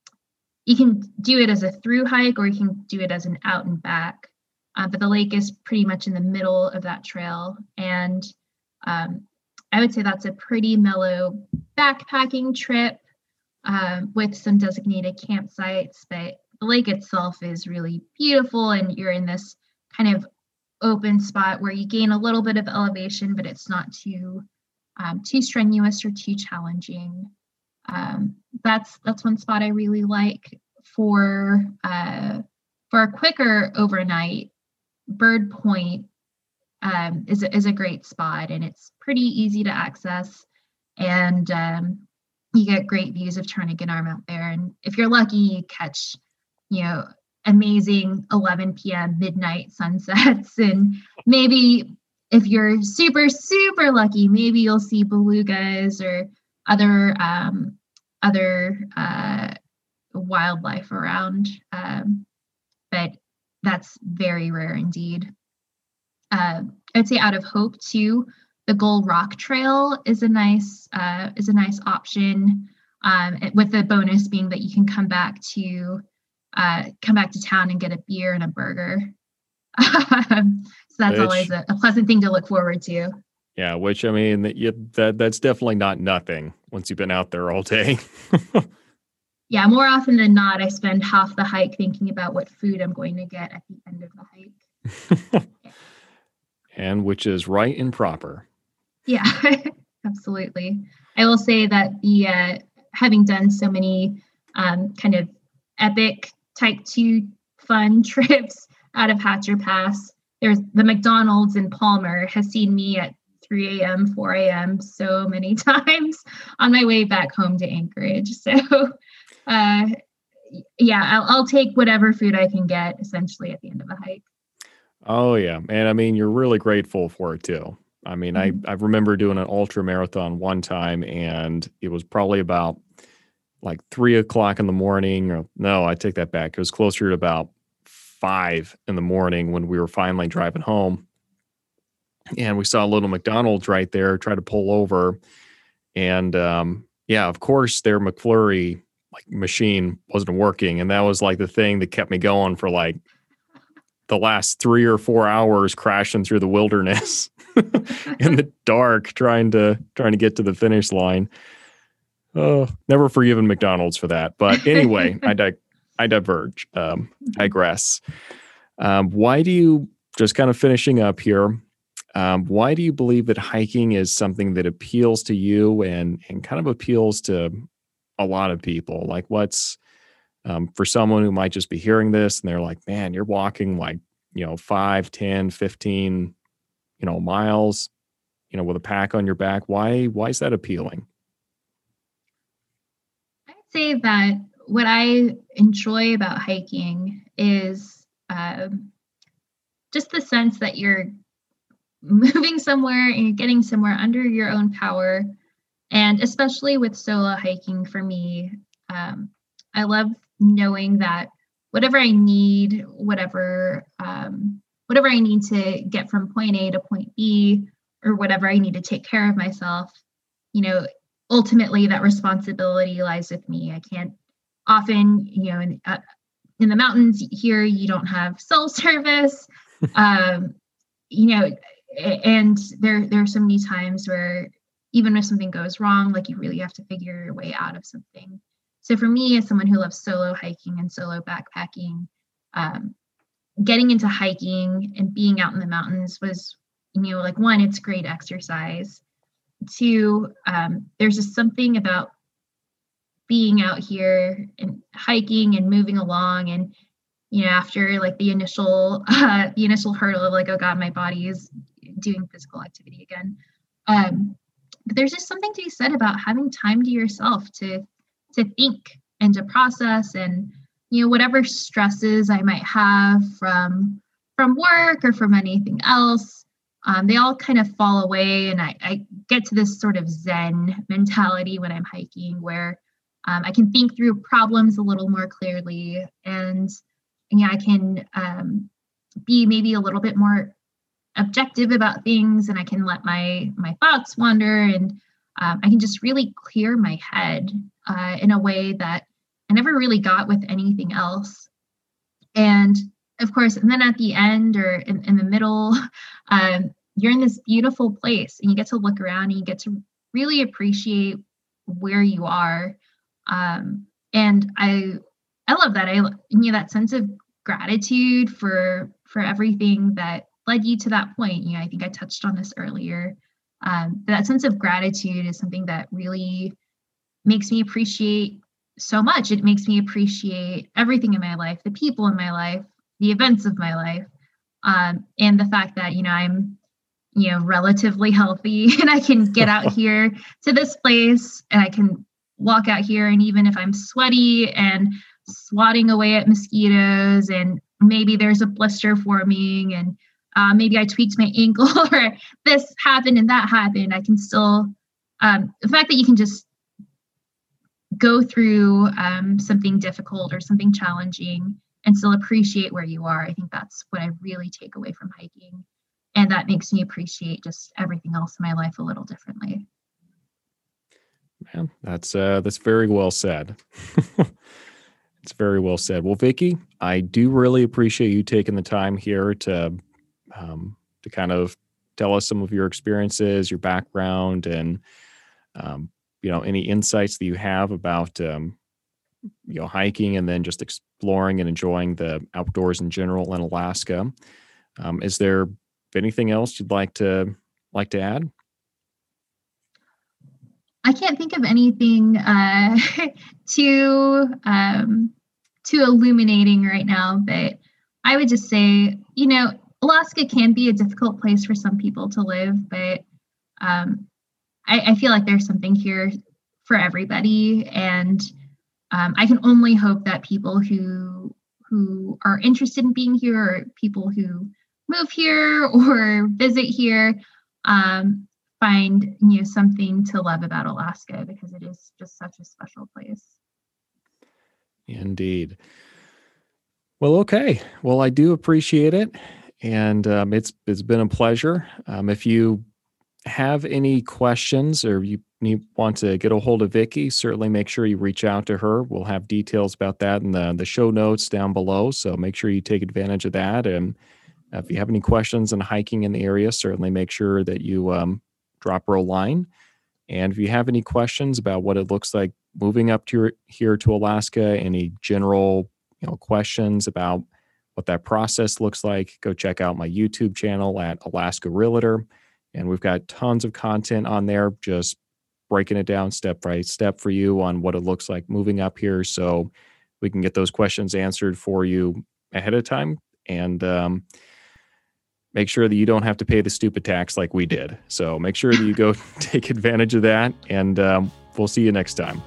you can do it as a through hike or you can do it as an out and back. Uh, but the lake is pretty much in the middle of that trail. And um, I would say that's a pretty mellow backpacking trip um, with some designated campsites. But the lake itself is really beautiful, and you're in this kind of open spot where you gain a little bit of elevation, but it's not too um, too strenuous or too challenging um, that's that's one spot I really like for uh, for a quicker overnight. Bird Point um, is is a great spot, and it's pretty easy to access, and um, you get great views of Turnagain Arm out there. And if you're lucky, you catch you know amazing 11 p.m. midnight sunsets, [laughs] and maybe if you're super super lucky, maybe you'll see belugas or other um, other uh, wildlife around, um, but that's very rare indeed. Uh, I'd say out of hope too, the Gull Rock Trail is a nice uh, is a nice option. Um, with the bonus being that you can come back to uh, come back to town and get a beer and a burger. [laughs] so that's which, always a, a, pleasant thing to look forward to. Yeah, which I mean, that, that that's definitely not nothing once you've been out there all day. [laughs] yeah, more often than not, I spend half the hike thinking about what food I'm going to get at the end of the hike. [laughs] and which is right and proper. Yeah, [laughs] absolutely. I will say that the uh, having done so many um, kind of epic type two fun trips out of Hatcher Pass, there's the McDonald's in Palmer has seen me at 3 a.m., 4 a.m. so many [laughs] times on my way back home to Anchorage. So [laughs] uh, yeah, I'll, I'll take whatever food I can get essentially at the end of the hike. Oh yeah, and I mean you're really grateful for it too. I mean, mm-hmm. I I remember doing an ultra marathon one time, and it was probably about like three o'clock in the morning. Or no, I take that back. It was closer to about five in the morning when we were finally driving home, and we saw a little McDonald's right there. Try to pull over, and um, yeah, of course, their McFlurry like machine wasn't working. And that was like the thing that kept me going for like the last three or four hours crashing through the wilderness [laughs] in the dark trying to trying to get to the finish line. Oh never forgiven mcdonald's for that. But anyway i di- i diverge um digress. Um, why do you just kind of finishing up here um, why do you believe that hiking is something that appeals to you and and kind of appeals to a lot of people. Like, what's um, for someone who might just be hearing this and they're like, man, you're walking like, you know, 5, 10, 15, you know, miles, you know, with a pack on your back. Why, why is that appealing? I'd say that what I enjoy about hiking is um, just the sense that you're moving somewhere and you're getting somewhere under your own power and especially with solo hiking for me, um, I love knowing that whatever I need, whatever um, whatever I need to get from point A to point B, or whatever I need to take care of myself, you know, ultimately that responsibility lies with me. I can't often, you know, in, uh, in the mountains here, you don't have cell [laughs] service. [laughs] um, you know, and there there are so many times where even if something goes wrong, like you really have to figure your way out of something. So for me, as someone who loves solo hiking and solo backpacking, um, getting into hiking and being out in the mountains was, you know, like one, it's great exercise. Two, um, there's just something about being out here and hiking and moving along and you know after like the initial [laughs] uh, the initial hurdle of like oh god my body is doing physical activity again. Um but there's just something to be said about having time to yourself to to think and to process and you know whatever stresses i might have from from work or from anything else um, they all kind of fall away and I, I, get to this sort of zen mentality when i'm hiking where um, i can think through problems a little more clearly and, and yeah i can um, be maybe a little bit more objective about things and I can let my my thoughts wander and um, I can just really clear my head uh, in a way that I never really got with anything else. And of course, and then at the end or in, in the middle, [laughs] um, you're in this beautiful place and you get to look around and you get to really appreciate where you are. Um, and I I love that. I you know that sense of gratitude for for everything that led you to that point you know i think i touched on this earlier. Um, that sense of gratitude is something that really makes me appreciate so much. It makes me appreciate everything in my life the people in my life the events of my life um, and the fact that you know i'm you know relatively healthy [laughs] and i can get out [laughs] here to this place and i can walk out here and even if i'm sweaty and swatting away at mosquitoes and maybe there's a blister forming and uh, maybe I tweaked my [laughs] ankle or this happened and that happened, I can still, um, the fact that you can just go through um, something difficult or something challenging and still appreciate where you are, I think that's what I really take away from hiking. And that makes me appreciate just everything else in my life a little differently. Man, that's uh, that's very well said. [laughs] it's very well said. Well, Vicki, I do really appreciate you taking the time here to um, to kind of tell us some of your experiences, your background, and um, you know any insights that you have about um, you know hiking and then just exploring and enjoying the outdoors in general in Alaska. Um, is there anything else you'd like to like to add? I can't think of anything uh, [laughs] too um, too illuminating right now, but I would just say, you know, Alaska can be a difficult place for some people to live, but um, I, I, feel like there's something here for everybody, and um, I can only hope that people who who are interested in being here, or people who move here [laughs] or visit here, um, find you know something to love about Alaska because it is just such a special place. Indeed. Well, okay. Well, I do appreciate it, and um, it's it's been a pleasure. Um, if you have any questions or you, want to get a hold of Vicki, certainly make sure you reach out to her. We'll have details about that in the the show notes down below. So make sure you take advantage of that. And if you have any questions on hiking in the area, certainly make sure that you um, drop her a line. And if you have any questions about what it looks like moving up to your, here to Alaska, any general you know questions about what that process looks like, go check out my YouTube channel at Alaska Realtor. And we've got tons of content on there, just breaking it down step by step for you on what it looks like moving up here. So we can get those questions answered for you ahead of time. And um, make sure that you don't have to pay the stupid tax like we did. So make sure that you go [laughs] take advantage of that, and um, we'll see you next time.